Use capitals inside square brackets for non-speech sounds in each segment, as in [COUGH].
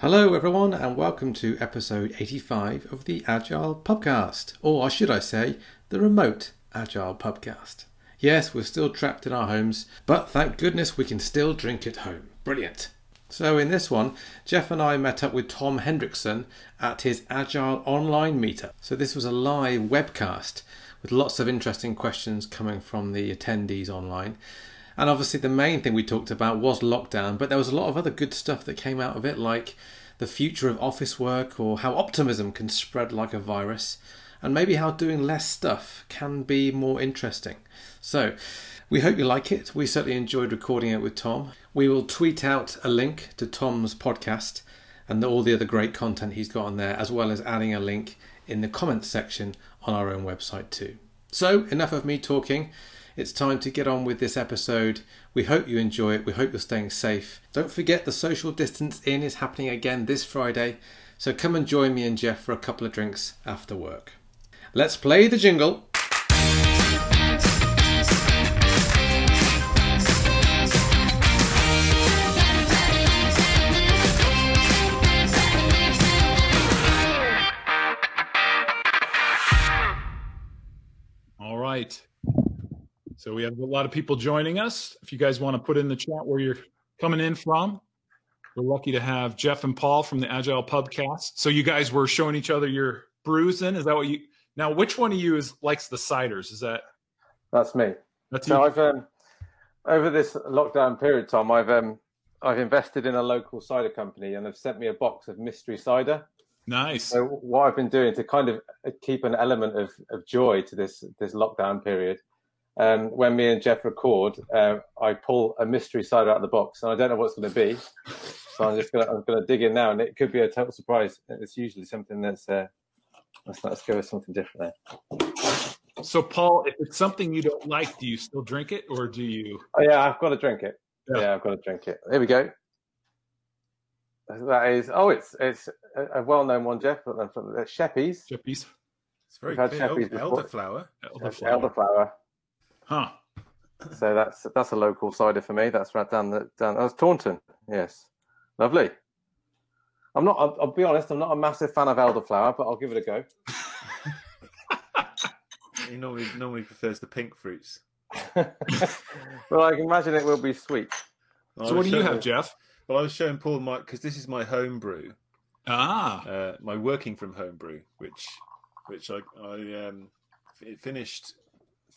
Hello, everyone, and welcome to episode 85 of the Agile Pubcast, or should I say, the remote Agile Pubcast. Yes, we're still trapped in our homes, but thank goodness we can still drink at home. Brilliant. So, in this one, Geoff and I met up with Tom Henricksen at his Agile online meetup. So, this was a live webcast with lots of interesting questions coming from the attendees online. And obviously, the main thing we talked about was lockdown, but there was a lot of other good stuff that came out of it, like the future of office work or how optimism can spread like a virus, and maybe how doing less stuff can be more interesting. So, we hope you like it. We certainly enjoyed recording it with Tom. We will tweet out a link to Tom's podcast and all the other great content he's got on there, as well as adding a link in the comments section on our own website too. So, enough of me talking. It's time to get on with this episode. We hope you enjoy it. We hope you're staying safe. Don't forget the social distance in is happening again this Friday. So come and join me and Geoff for a couple of drinks after work. Let's play the jingle. All right. So we have a lot of people joining us. If you guys want to put in the chat where you're coming in from, we're lucky to have Geoff and Paul from the Agile Pubcast. So you guys were showing each other your brews. Then is that what you? Now, which one of you is likes the ciders? Is that That's me. that's So you? I've um, over this lockdown period, Tom, I've um, I've invested in a local cider company, and they've sent me a box of mystery cider. nice. So what I've been doing to kind of keep an element of, of joy to this this lockdown period, um, when me and Geoff record, uh, I pull a mystery cider out of the box, and I don't know what it's going to be. So I'm just gonna I'm gonna dig in now, and it could be a total surprise. It's usually something that's uh, let's let's go with something different there. So Paul, if it's something you don't like, do you still drink it or do you? Oh yeah, I've got to drink it. Yeah. Yeah, I've got to drink it. Here we go. That is oh, it's it's a, a well-known one, Jeff. From uh, Sheppy's Chippies? It's very We've had clear. Sheppy's before. elderflower. Elderflower. elderflower. Huh. So that's that's a local cider for me. That's right down the down. That's Taunton. Yes, lovely. I'm not. I'll, I'll be honest. I'm not a massive fan of elderflower, but I'll give it a go. He normally normally prefers the pink fruits. [LAUGHS] well, I can imagine it will be sweet. So what do you have, Geoff? Well, I was showing Paul my because this is my home brew, Ah, uh, my working from home brew, which which I I um it finished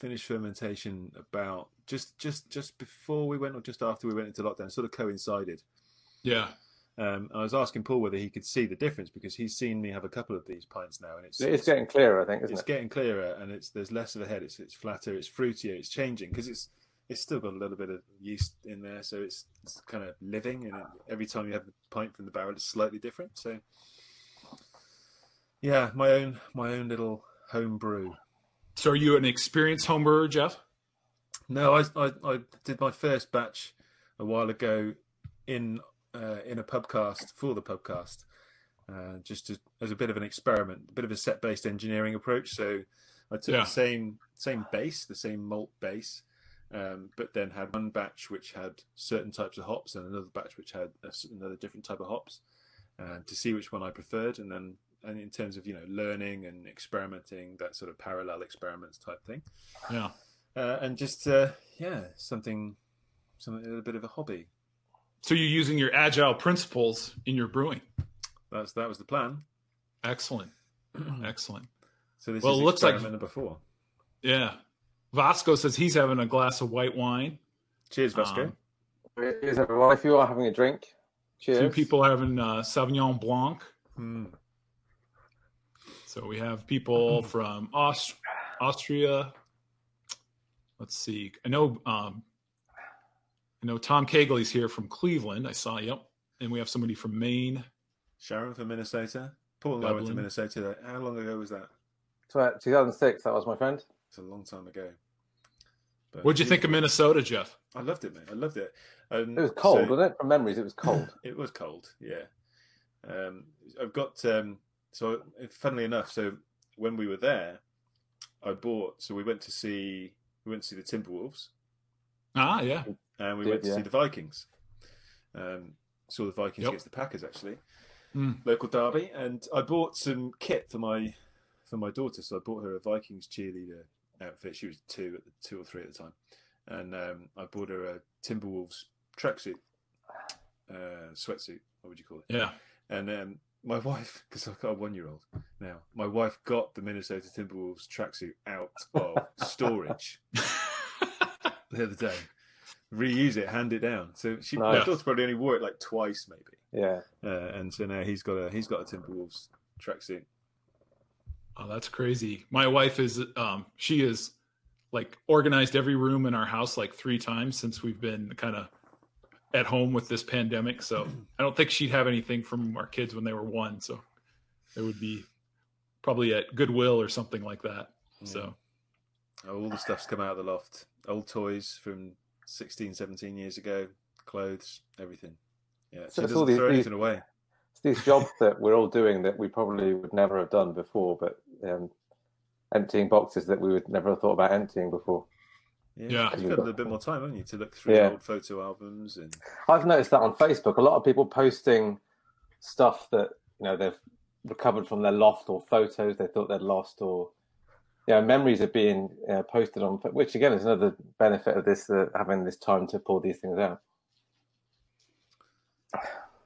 finished fermentation about just just just before we went or just after we went into lockdown, sort of coincided. yeah. Um, I was asking Paul whether he could see the difference because he's seen me have a couple of these pints now, and it's It's getting clearer, I think, isn't it's it? getting clearer and it's there's less of a head. It's it's flatter. It's fruitier. It's changing because it's it's still got a little bit of yeast in there, so it's, it's kind of living. And it, every time you have the pint from the barrel, it's slightly different. So yeah, my own my own little home brew. So are you an experienced home brewer, Geoff? No, I I, I did my first batch a while ago in uh, in a pubcast for the pubcast. Uh, just to, as a bit of an experiment, a bit of a set-based engineering approach. So I took Yeah. the same same base, the same malt base, um, but then had one batch which had certain types of hops and another batch which had a another different type of hops, uh, to see which one I preferred. And then, and in terms of you know learning and experimenting, that sort of parallel experiments type thing, Yeah. uh, and just uh, yeah, something, something a bit of a hobby. So you're using your agile principles in your brewing. That's that was the plan. Excellent. [CLEARS THROAT] Excellent. So this Well, is it looks like- experiment number four. Yeah. Vasco says he's having a glass of white wine. Cheers, Vasco. Um, Cheers, everyone. If you are having a drink, cheers. Two people having uh, Sauvignon Blanc. Hmm. So we have people from Aust- Austria. Let's see. I know. Um, I know Tom Cagley's here from Cleveland. I saw. Yep. And we have somebody from Maine. Sharon from Minnesota. Paul and I went to Minnesota. How long ago was that? 2006. That was my friend. It's a long time ago. But What'd you think of Minnesota, Geoff? I loved it, man. I loved it. Um, It was cold, so- wasn't it? From memories, it was cold. [LAUGHS] It was cold, yeah. Um, I've got um, so funnily enough, so when we were there, I bought. So we went to see we went to see the Timberwolves, Ah, yeah. and we Did, went to yeah. see the Vikings. Um, saw the Vikings Yep. against the Packers actually, Mm. local derby, and I bought some kit for my for my daughter. So I bought her a Vikings cheerleader outfit. She was two at the two or three at the time, and um, I bought her a Timberwolves tracksuit, uh, sweatsuit. What would you call it? Yeah. And um, my wife, [LAUGHS] because I've got a one year old now, my wife got the Minnesota Timberwolves tracksuit out of storage [LAUGHS] the other day. Reuse it, hand it down. So she, my daughter probably only wore it like twice, maybe. Yeah. Uh, and so now he's got a he's got a Timberwolves tracksuit. Oh, that's crazy. My wife is um she is like organized every room in our house like three times since we've been kind of at home with this pandemic. So [CLEARS THROAT] I don't think she'd have anything from our kids when they were one. So it would be probably at Goodwill or something like that. So Oh, all the stuff's come out of the loft. Old toys from 16, 17 years ago, clothes, everything. Yeah, So she it's all doesn't these- throw these- anything away. It's these jobs [LAUGHS] that we're all doing that we probably would never have done before, but um, emptying boxes that we would never have thought about emptying before. Yeah. you've got a little bit more time, haven't you, to look through Yeah. old photo albums and I've noticed that on Facebook, a lot of people posting stuff that you know they've recovered from their loft or photos they thought they'd lost, or you know memories are being uh, posted on, which again is another benefit of this uh, having this time to pull these things out.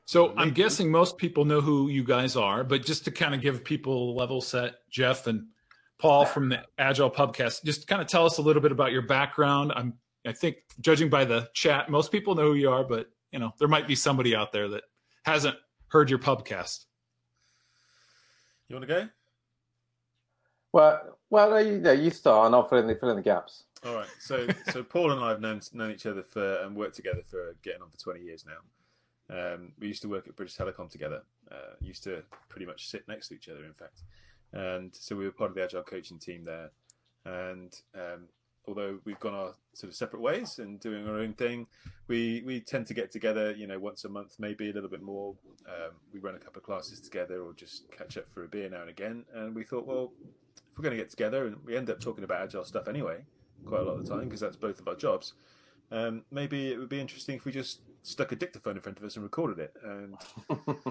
So I'm guessing most people know who you guys are, but just to kind of give people a level set, Geoff and Paul from the Agile Pubcast, just kind of tell us a little bit about your background. I'm, I think, judging by the chat, most people know who you are, but you know there might be somebody out there that hasn't heard your pubcast. you want to go? Well, well, no, you, no, you start, and I'll fill in the fill in the gaps. All right. So so Paul and I have known known each other for and worked together for getting on for twenty years now. Um, we used to work at British Telecom together. Uh, used to pretty much sit next to each other, in fact. And so we were part of the agile coaching team there. And um, although we've gone our sort of separate ways and doing our own thing, we we tend to get together, you know, once a month, maybe a little bit more. Um, we run a couple of classes together, or just catch up for a beer now and again. And we thought, well, if we're going to get together, and we end up talking about agile stuff anyway, quite a lot of the time because that's both of our jobs. Um, maybe it would be interesting if we just stuck a dictaphone in front of us and recorded it, and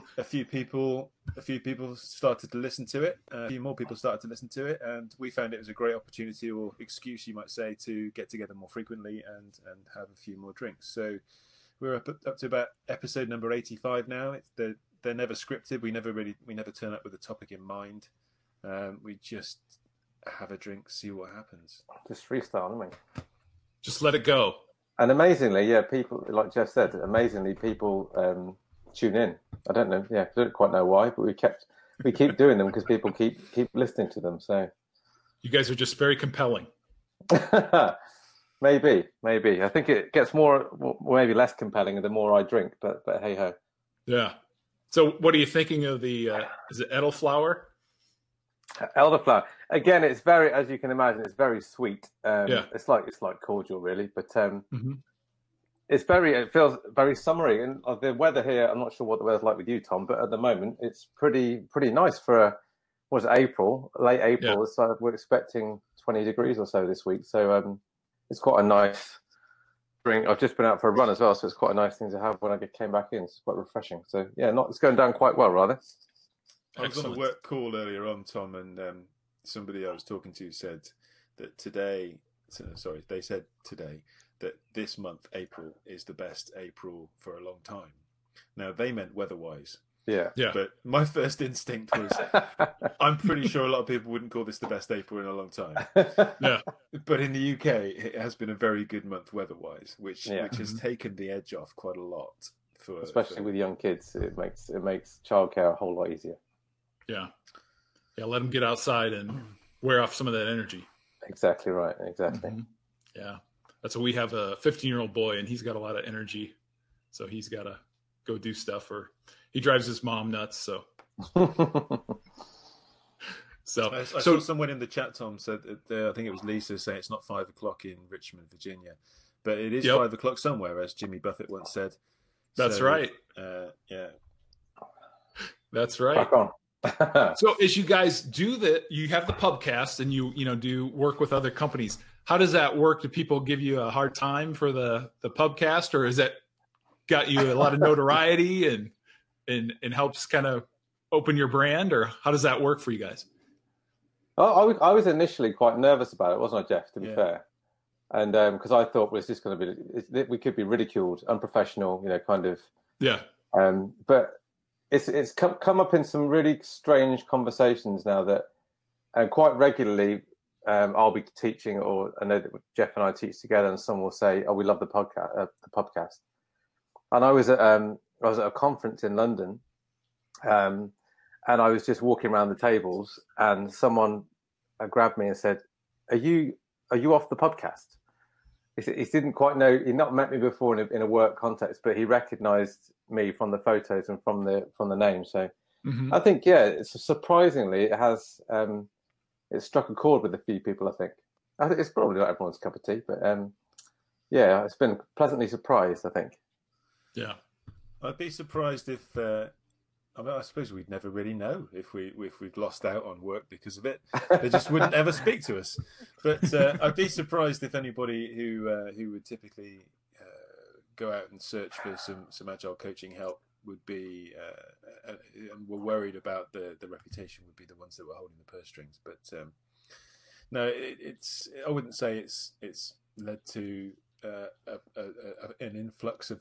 [LAUGHS] a few people, a few people started to listen to it. A few more people started to listen to it, and we found it was a great opportunity or excuse, you might say, to get together more frequently and and have a few more drinks. So we're up up to about episode number eighty-five now. It's they're, they're never scripted. We never really we never turn up with a topic in mind. Um, we just have a drink, see what happens. Just freestyle, aren't we? Just let it go. And amazingly, yeah, people like Geoff said, amazingly people um, tune in. I don't know, yeah, I don't quite know why, but we kept we keep [LAUGHS] doing them because people keep keep listening to them. So You guys are just very compelling. [LAUGHS] maybe, maybe I think it gets more, maybe less compelling the more I drink. But but hey ho, Yeah. So what are you thinking of the? Uh, is it Edelflower? Elderflower again. It's very, as you can imagine, it's very sweet. Um, Yeah. it's like it's like cordial, really, but um, Mhm. it's very it feels very summery and uh, the weather here i'm not sure what the weather's like with you tom but at the moment it's pretty pretty nice for a was it april late april so we're expecting 20 degrees or so this week so um it's quite a nice drink i've just been out for a run as well so it's quite a nice thing to have when i came back in it's quite refreshing so yeah not it's going down quite well rather I was on a work call earlier on, Tom, and um, somebody I was talking to said that today, sorry, they said today that this month, April, is the best April for a long time. Now, they meant weather wise, yeah Yeah. but my [LAUGHS] first instinct was [LAUGHS] I'm pretty sure a lot of people wouldn't call this the best April in a long time. [LAUGHS] Yeah. But in the UK, it has been a very good month weather wise, which, Yeah. which has Mhm. taken the edge off quite a lot. For, especially for- with young kids it makes it makes childcare a whole lot easier Yeah. Yeah. Let them get outside and [CLEARS THROAT] wear off some of that energy. exactly right exactly Mhm. Yeah. That's what we have a 15 year old boy and he's got a lot of energy. So he's got to go do stuff or he drives his mom nuts. So, [LAUGHS] so, I, I so saw someone in the chat, Tom, said uh, I think it was Lisa saying it's not five o'clock in Richmond, Virginia, but it is Yep. five o'clock somewhere, as Jimmy Buffett once said. that's So, right. Uh, yeah. That's right. Back on. [LAUGHS] So as you guys do the you have the pubcast and you, you know, do work with other companies. How does that work? Do people give you a hard time for the, the pubcast or is that got you a lot of [LAUGHS] notoriety and and and helps kind of open your brand, or how does that work for you guys? I, I, was, I was initially quite nervous about it, wasn't I, Geoff? To be Yeah. fair, and because I thought well, it's just going to be we could be ridiculed, unprofessional, you know, kind of. Yeah, Um, but it's it's come come up in some really strange conversations now that, and quite regularly, um, I'll be teaching, or I know that Geoff and I teach together, and someone will say, "Oh, we love the podcast, uh, the podcast." And I was at um, I was at a conference in London, um, and I was just walking around the tables, and someone uh, grabbed me and said, "Are you are you off the podcast?" He, didn't quite know. He'd not met me before in a, in a work context, but he recognised me from the photos and from the from the name. So Mhm. I think, yeah, it's surprisingly it has um, it struck a chord with a few people. I think. I think it's probably not everyone's cup of tea, but um, yeah, it's been pleasantly surprised. I think. yeah, I'd be surprised if. Uh, I, mean, I suppose we'd never really know if we if we'd lost out on work because of it. [LAUGHS] They just wouldn't ever speak to us. But uh, I'd be surprised if anybody who uh, who would typically uh, go out and search for some some agile coaching help would be uh, uh, and were worried about the the reputation would be the ones that were holding the purse strings. But um, no, it, it's I wouldn't say it's it's led to uh, a, a, a, an influx of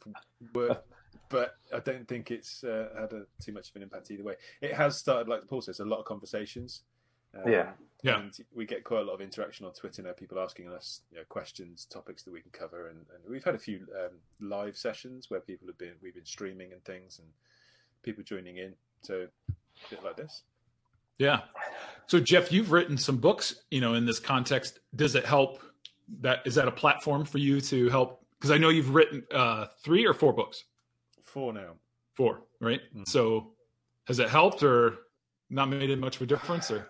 work but I don't think it's uh, had a, too much of an impact either way. It has started, like Paul says, a lot of conversations. Um, Yeah. Yeah. And we get quite a lot of interaction on Twitter now. People asking us you know, questions, topics that we can cover, and, and we've had a few um, live sessions where people have been we've been streaming and things, and people joining in. So a bit like this. yeah. So Geoff, you've written some books, you know, in this context. Does it help? That is that a platform for you to help? Because I know you've written uh, three or four books. Four now. Four, right? Mm. So has it helped or not made it much of a difference? Or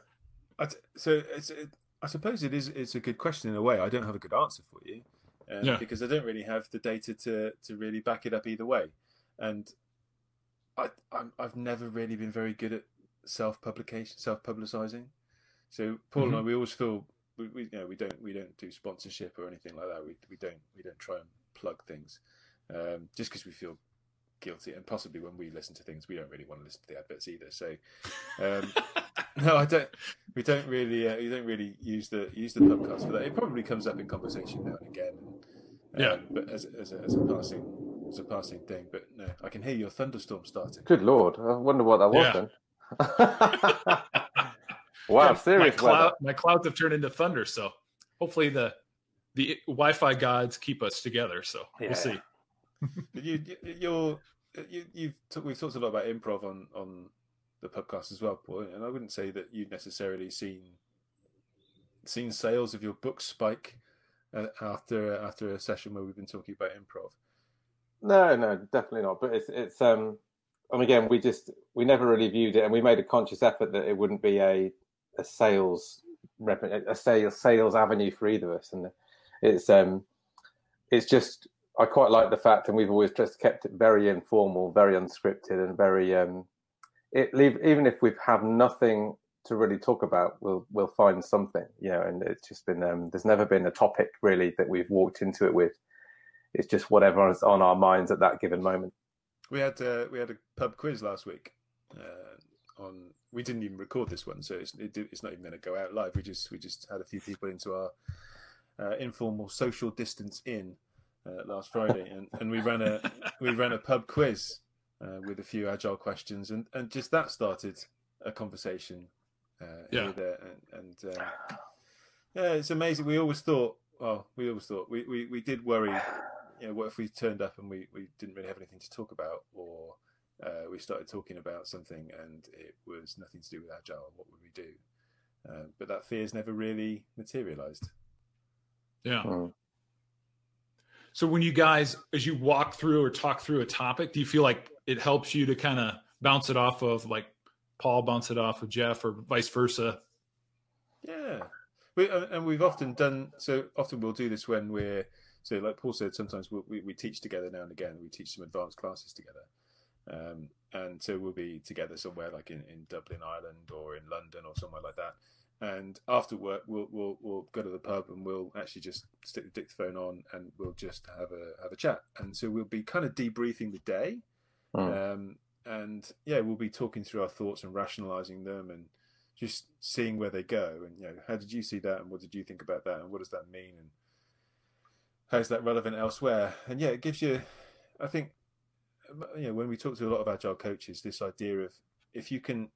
I t- so it's, it, I suppose it is. It's a good question in a way. I don't have a good answer for you uh, Yeah. because I don't really have the data to to really back it up either way, and I I'm, I've never really been very good at self publication, self publicizing. So Paul and I, we always feel we, we you know we don't we don't do sponsorship or anything like that. We we don't we don't try and plug things um, just because we feel guilty and possibly when we listen to things we don't really want to listen to the adverts either so um, [LAUGHS] no i don't we don't really uh, we don't really use the use the podcast for that it probably comes up in conversation now and again um, Yeah. but as, as, a, as a passing as a passing thing but no i can hear your thunderstorm starting Good lord, I wonder what that was Yeah. then. [LAUGHS] wow, my, serious cloud, my clouds have turned into thunder. So hopefully the the Wi-Fi gods keep us together. So Yeah. we'll see. you, you you're you, you've t- we've talked a lot about improv on on the podcast as well paul and i wouldn't say that you've necessarily seen seen sales of your book spike uh, after after a session where we've been talking about improv No, no, definitely not. But it's it's um, and again, we just we never really viewed it, and we made a conscious effort that it wouldn't be a a sales rep, a sales sales avenue for either of us, and it's um, it's just I quite like the fact, and we've always just kept it very informal, very unscripted, and very um, it leave even if we have nothing to really talk about, we'll we'll find something, you know, and it's just been um, there's never been a topic really that we've walked into it with. It's just whatever is on our minds at that given moment. we had uh, we had a pub quiz last week uh, on we didn't even record this one so it's, it, it's not even going to go out live. We just we just had a few people into our uh, informal social distance in uh, last Friday, and, and we ran a we ran a pub quiz uh, with a few agile questions, and, and just that started a conversation. Uh, Yeah. there, and, and um, yeah, it's amazing. We always thought, well, we always thought we, we, we did worry. You know, what if we turned up and we, we didn't really have anything to talk about, or uh, we started talking about something and it was nothing to do with agile? What would we do? Uh, but that fear's never really materialized. Yeah. Mm. So when you guys, as you walk through or talk through a topic, do you feel like it helps you to kind of bounce it off of like Paul bounce it off of Geoff or vice versa? Yeah, we, uh, and we've often done so. Often we'll do this when we're so, like Paul said, sometimes we'll, we we teach together now and again. We teach some advanced classes together, um, and so we'll be together somewhere like in, in Dublin, Ireland, or in London, or somewhere like that. And after work, we'll we'll we'll go to the pub and we'll actually just stick the dictaphone on and we'll just have a have a chat. And so we'll be kind of debriefing the day, Mm. um, and yeah, we'll be talking through our thoughts and rationalizing them and just seeing where they go. And you know, how did you see that, and what did you think about that, and what does that mean, and how's that relevant elsewhere? And yeah, it gives you, I think, you know, when we talk to a lot of agile coaches, this idea of if you can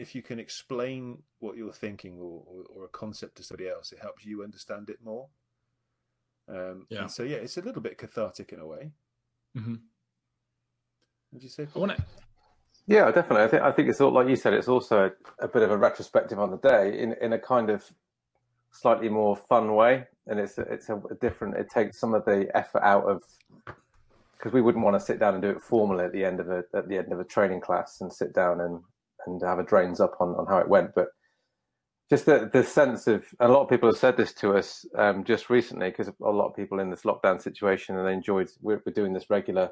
if you can explain what you're thinking or, or, or, a concept to somebody else, it helps you understand it more. Um, yeah. so yeah, it's a little bit cathartic in a way. Mm-hmm. Would you say? I want to. Yeah, definitely. I think I think it's all like you said. It's also a, a, bit of a retrospective on the day in in a kind of slightly more fun way, and it's a, it's a, a different. It takes some of the effort out of because we wouldn't want to sit down and do it formally at the end of a at the end of a training class and sit down and and have a drains up on on how it went, but just the, the sense of a lot of people have said this to us um, just recently because a lot of people in this lockdown situation and they enjoyed we're, we're doing this regular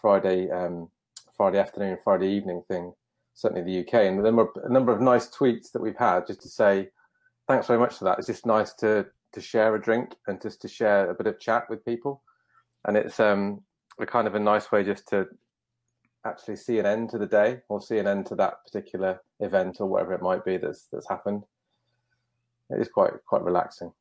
Friday um, Friday afternoon Friday evening thing certainly the UK and were a number of nice tweets that we've had just to say thanks very much for that. It's just nice to to share a drink and just to share a bit of chat with people. And it's um a kind of a nice way just to actually see an end to the day or see an end to that particular event or whatever it might be that's that's happened it is quite quite relaxing.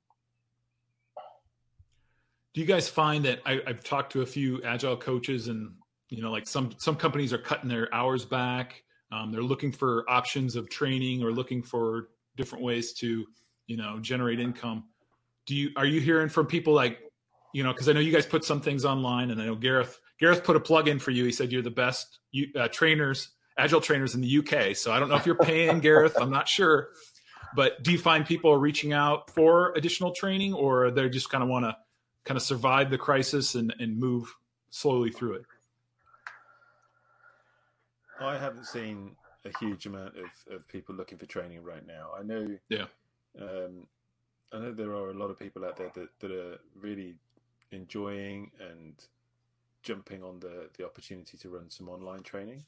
Do you guys find that I, I've talked to a few agile coaches, and you know, like some some companies are cutting their hours back. Um, they're looking for options of training or looking for different ways to you know generate income. Do you are you hearing from people like you know because I know you guys put some things online, and I know Gareth Gareth put a plug in for you. He said you're the best uh, trainers, agile trainers in the UK. So I don't know if you're paying Gareth. I'm not sure. But do you find people are reaching out for additional training, or they just kind of want to kind of survive the crisis and, and move slowly through it? I haven't seen a huge amount of, of people looking for training right now. I know. Yeah. Um, I know there are a lot of people out there that, that are really enjoying and jumping on the, the opportunity to run some online training.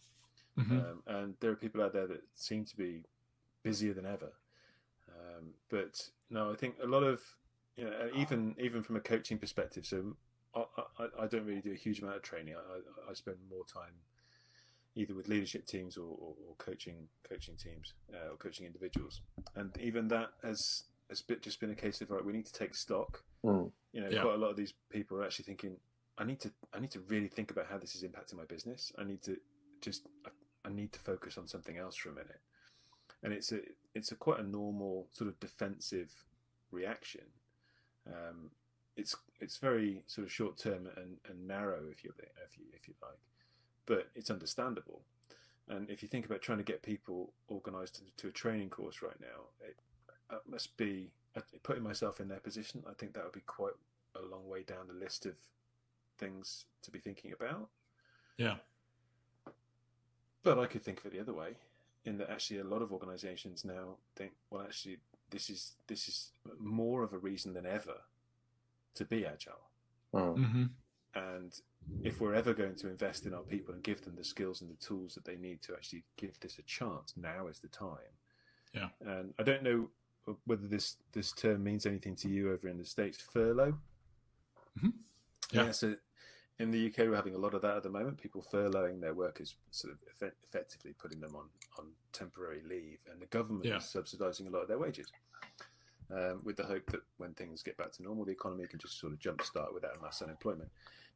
Mm-hmm. Um, and there are people out there that seem to be busier than ever. Um, but no, I think a lot of you know, even even from a coaching perspective. So I, I, I don't really do a huge amount of training. I, I spend more time either with leadership teams or, or, or coaching coaching teams uh, or coaching individuals. And even that has has bit, just been a case of like we need to take stock. Mm. You know, yeah. quite a lot of these people are actually thinking, I need to I need to really think about how this is impacting my business. I need to just I, need to focus on something else for a minute and it's a it's a quite a normal sort of defensive reaction. Um, it's it's very sort of short term and, and narrow if you if you if you like, but it's understandable. And if you think about trying to get people organised to, to, a training course right now, it, it must be uh, putting myself in their position. I think that would be quite a long way down the list of things to be thinking about. Yeah. But I could think of it the other way in that actually a lot of organizations now think, well, actually, this is this is more of a reason than ever to be agile. Hmm. Mm-hmm. And if we're ever going to invest in our people and give them the skills and the tools that they need to actually give this a chance, now is the time. Yeah. And I don't know whether this this term means anything to you over in the states. Furlough. Mm-hmm. Yeah. yeah. So in the UK, we're having a lot of that at the moment. People furloughing their workers, sort of effect- effectively putting them on, on temporary leave, and the government yeah. is subsidising a lot of their wages, um, with the hope that when things get back to normal, the economy can just sort of jumpstart without mass unemployment.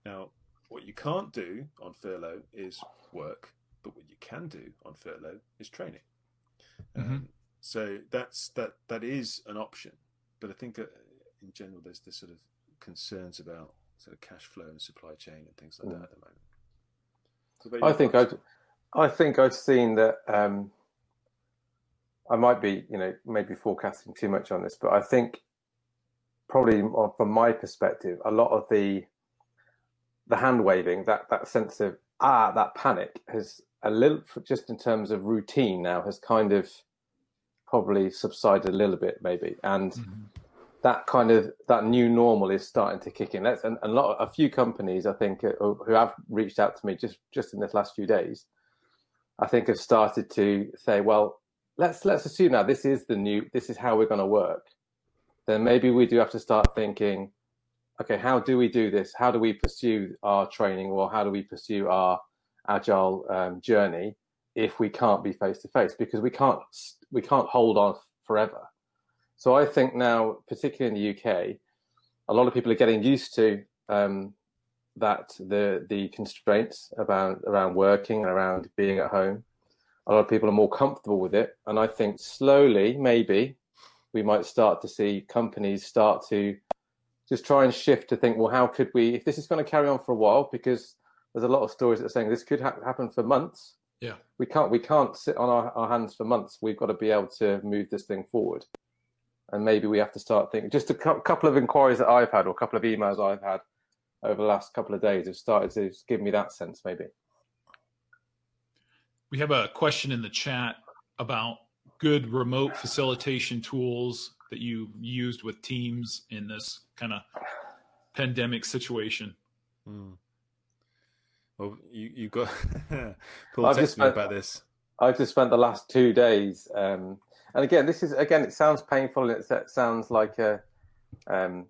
Now, what you can't do on furlough is work, but what you can do on furlough is training. Mm-hmm. Um, so that's that that is an option, but I think that in general, there's this sort of concerns about sort of cash flow and supply chain and things like mm. that at the moment. I think I'd, I think I've seen that. Um, I might be, you know, maybe forecasting too much on this, but I think probably from my perspective, a lot of the the hand waving, that that sense of ah, that panic has a little, just in terms of routine now, has kind of probably subsided a little bit, maybe, and. Mm-hmm that kind of that new normal is starting to kick in. That's and a lot, a few companies I think uh, who have reached out to me just just in this last few days, I think have started to say, well, let's let's assume now this is the new, this is how we're going to work. Then maybe we do have to start thinking, okay, how do we do this? How do we pursue our training, or how do we pursue our agile um, journey if we can't be face to face because we can't we can't hold on forever. So I think now, particularly in the UK, a lot of people are getting used to um, that the the constraints around around working and around being at home. A lot of people are more comfortable with it, and I think slowly, maybe, we might start to see companies start to just try and shift to think, well, how could we, if this is going to carry on for a while, because there's a lot of stories that are saying this could ha- happen for months. Yeah, we can't we can't sit on our, our hands for months. We've got to be able to move this thing forward, and maybe we have to start thinking. Just a cu- couple of inquiries that I've had, or a couple of emails I've had over the last couple of days, have started to give me that sense. Maybe we have a question in the chat about good remote facilitation tools that you used with teams in this kind of pandemic situation? Hmm. Well, you you got [LAUGHS] Paul I've just spent, about this. I've just spent the last two days, um, and again, this is again, it sounds painful and it sounds like a um,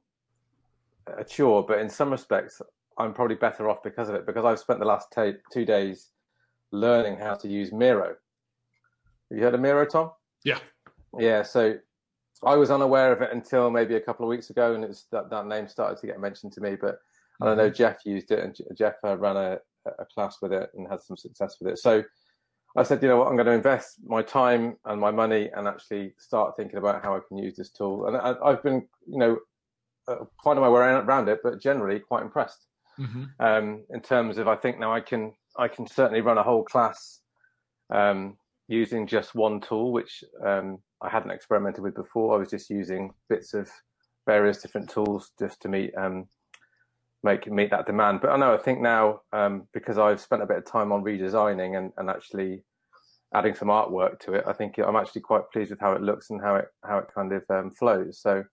a chore, but in some respects, I'm probably better off because of it because I've spent the last t- two days learning how to use Miro. Have you heard of Miro, Tom? Yeah. Yeah. So I was unaware of it until maybe a couple of weeks ago, and it's that, that name started to get mentioned to me. But mm-hmm. I know Geoff used it, and Geoff uh, ran a, a class with it and had some success with it. So I said, you know what, I'm going to invest my time and my money and actually start thinking about how I can use this tool. And I, have been, you know, uh, finding my way around it, but generally quite impressed. Mm-hmm. Um, in terms of, I think now I can, I can certainly run a whole class um, using just one tool, which um, I hadn't experimented with before. I was just using bits of various different tools just to meet um, make meet that demand. But I know I think now um, because I've spent a bit of time on redesigning and, and actually adding some artwork to it, I think I'm actually quite pleased with how it looks and how it how it kind of um, flows. So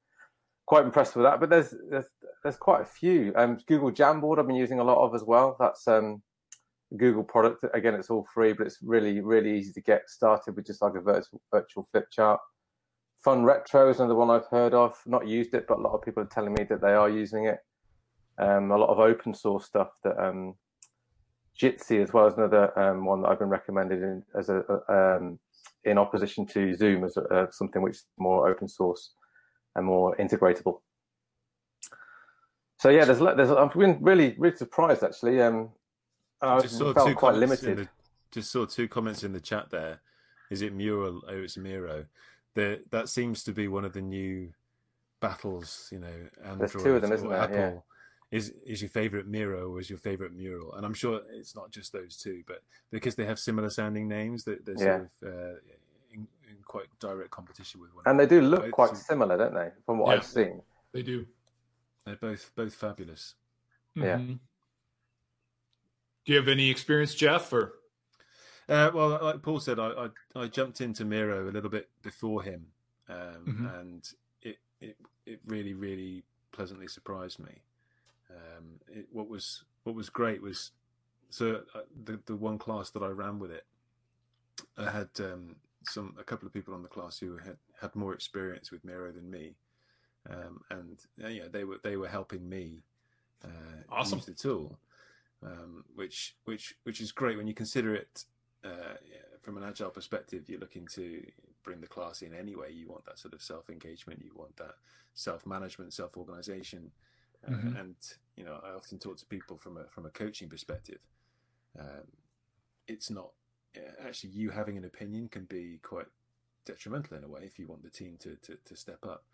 quite impressed with that. But there's there's there's quite a few. Um, Google Jamboard I've been using a lot of as well. That's um, Google product. Again, it's all free, but it's really, really easy to get started with just like a virtual, virtual flip chart. Fun Retro is another one I've heard of. Not used it, but a lot of people are telling me that they are using it. Um, a lot of open source stuff that um, Jitsi as well as another um, one that I've been recommended in, as a, um, in opposition to Zoom as a, uh, something which is more open source and more integratable. So yeah, there's there's I've been really really surprised actually. Um, I just saw two quite limited. The, just saw two comments in the chat there. Is it Mural? Oh, it's Miro. The, that seems to be one of the new battles. You know, Android There's two of them, isn't there? Apple. Yeah. Is is your favorite Miro or is your favorite Mural? And I'm sure it's not just those two, but because they have similar sounding names, that they're, they're yeah. sort of uh, in, in, quite direct competition with one. And they do look both quite similar, don't they? From what yeah, I've seen, they do. They're both both fabulous. Yeah. Mm-hmm. Do you have any experience, Geoff? Or uh, well, like Paul said, I, I, I jumped into Miro a little bit before him, um, mm-hmm. and it, it it really really pleasantly surprised me. Um, it, what was what was great was so uh, the the one class that I ran with it, I had um, some a couple of people on the class who had had more experience with Miro than me, um, and uh, yeah, they were they were helping me uh, awesome. use the tool um, which which which is great when you consider it uh, from an agile perspective. You're looking to bring the class in anyway. You want that sort of self engagement. You want that self management, self organization, uh, mm-hmm. and you know I often talk to people from a from a coaching perspective. Um, it's not actually you having an opinion can be quite detrimental in a way if you want the team to to, to step up.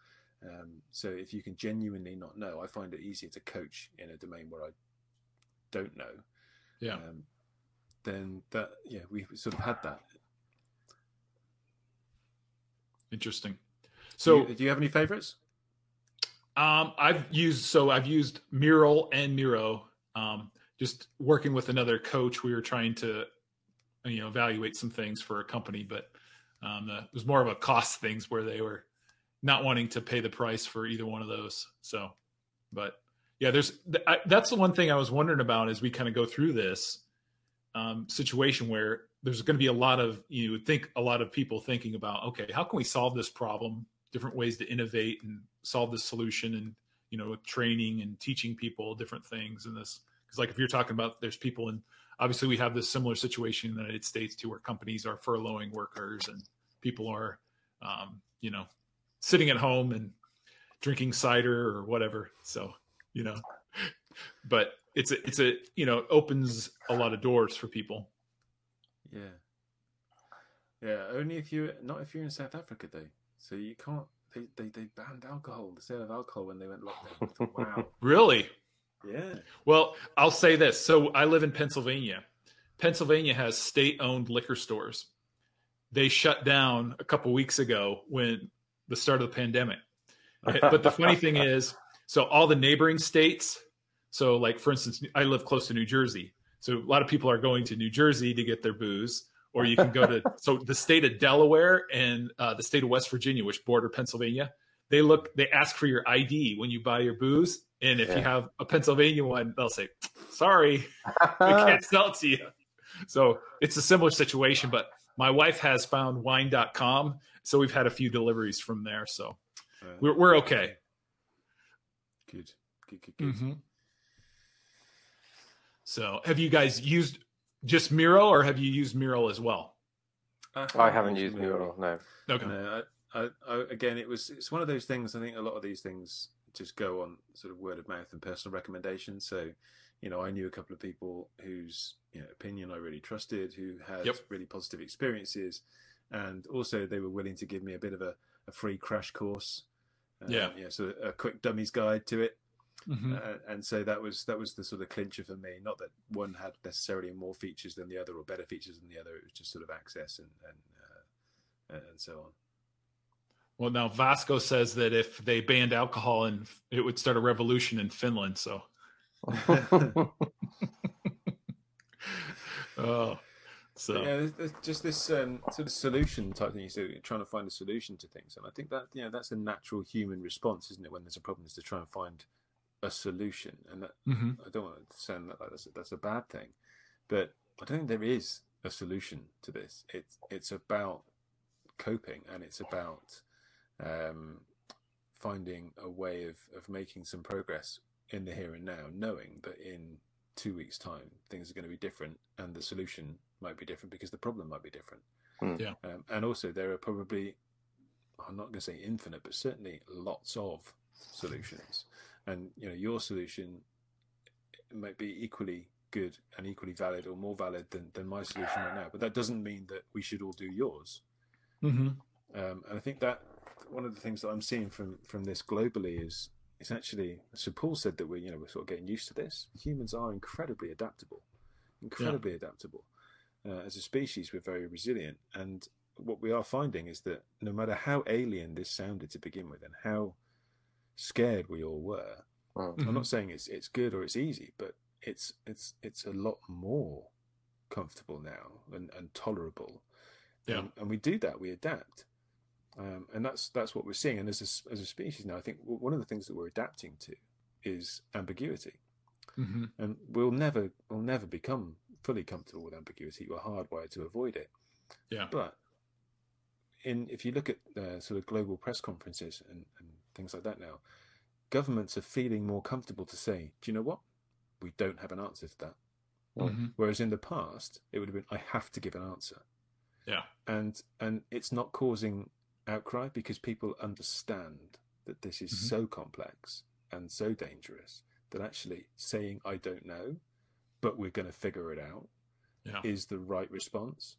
Um, so if you can genuinely not know, I find it easier to coach in a domain where I don't know, yeah, um, then that yeah, we sort of had that. Interesting. So, do you, do you have any favorites? Um, I've used so I've used Mural and Miro. Um, just working with another coach, we were trying to, you know, evaluate some things for a company, but um, the, it was more of a cost things where they were not wanting to pay the price for either one of those. So, but yeah, there's that's the one thing I was wondering about as we kind of go through this um, situation where there's going to be a lot of you would think a lot of people thinking about okay, how can we solve this problem? Different ways to innovate and solve this solution, and you know, training and teaching people different things and this. Because like if you're talking about, there's people in obviously we have this similar situation in the United States too, where companies are furloughing workers and people are, um, you know, sitting at home and drinking cider or whatever. So, you know, [LAUGHS] but it's a, it's a, you know, opens a lot of doors for people. Yeah. Yeah. Only if you're not if you're in South Africa though. So you can't, they, they, they banned alcohol, the sale of alcohol when they went lockdown. [LAUGHS] wow. Really? Yeah. Well, I'll say this. So I live in Pennsylvania. Pennsylvania has state owned liquor stores. They shut down a couple weeks ago when the start of the pandemic. but the funny [LAUGHS] thing is, so all the neighboring states, so like for instance, I live close to New Jersey. So a lot of people are going to New Jersey to get their booze, or you can go to so the state of Delaware and uh, the state of West Virginia, which border Pennsylvania. They look, they ask for your ID when you buy your booze, and if Yeah. you have a Pennsylvania one, they'll say, "Sorry, [LAUGHS] we can't sell it to you." So it's a similar situation, but my wife has found wine.com, so we've had a few deliveries from there, so we're we're okay. Good. Good, good, good. Mhm. So, have you guys used just Miro, or have you used Miro as well? I haven't used Mural. No. Okay. No, I, I, I, again, it was it's one of those things. I think a lot of these things just go on sort of word of mouth and personal recommendations. So, you know, I knew a couple of people whose you know, opinion I really trusted, who had Yep. really positive experiences, and also they were willing to give me a bit of a, a free crash course. Um, Yeah. yeah. So a quick dummies guide to it. Mhm. Uh, and so that was that was the sort of clincher for me. Not that one had necessarily more features than the other or better features than the other. It was just sort of access and and uh, and so on. Well, now Vasco says that if they banned alcohol, and it would start a revolution in Finland. So, [LAUGHS] [LAUGHS] oh, so yeah, there's, there's just this um, sort of solution type thing. So you're trying to find a solution to things, and I think that you know that's a natural human response, isn't it? When there's a problem, is to try and find a solution, and that mhm. I don't want to sound like that's a, that's a bad thing, but I don't think there is a solution to this. It's it's about coping, and it's about um, finding a way of of making some progress in the here and now, knowing that in two weeks' time things are going to be different, and the solution might be different because the problem might be different. Hmm. Yeah. Um, and also there are probably I'm not going to say infinite, but certainly lots of solutions. And you know, your solution might be equally good and equally valid, or more valid than, than my solution right now. But that doesn't mean that we should all do yours. Mhm. Um, and I think that one of the things that I'm seeing from from this globally is it's actually so Paul said that we're you know we're sort of getting used to this. Humans are incredibly adaptable, incredibly adaptable. Uh, as a species, we're very resilient, and what we are finding is that no matter how alien this sounded to begin with, and how scared we all were, Mm. I'm not saying it's it's good or it's easy, but it's it's it's a lot more comfortable now and, and tolerable. Yeah. And, and we do that. We adapt, um, and that's that's what we're seeing. And as a, as a species now, I think one of the things that we're adapting to is ambiguity, Mhm. and we'll never we'll never become fully comfortable with ambiguity. We're hardwired to avoid it. Yeah. But in if you look at uh, sort of global press conferences and, and things like that now, governments are feeling more comfortable to say, "Do you know what? We don't have an answer to that." Mhm. Whereas in the past, it would have been, "I have to give an answer," Yeah. and and it's not causing outcry because people understand that this is Mhm. so complex and so dangerous that actually saying "I don't know," but we're going to figure it out Yeah. is the right response.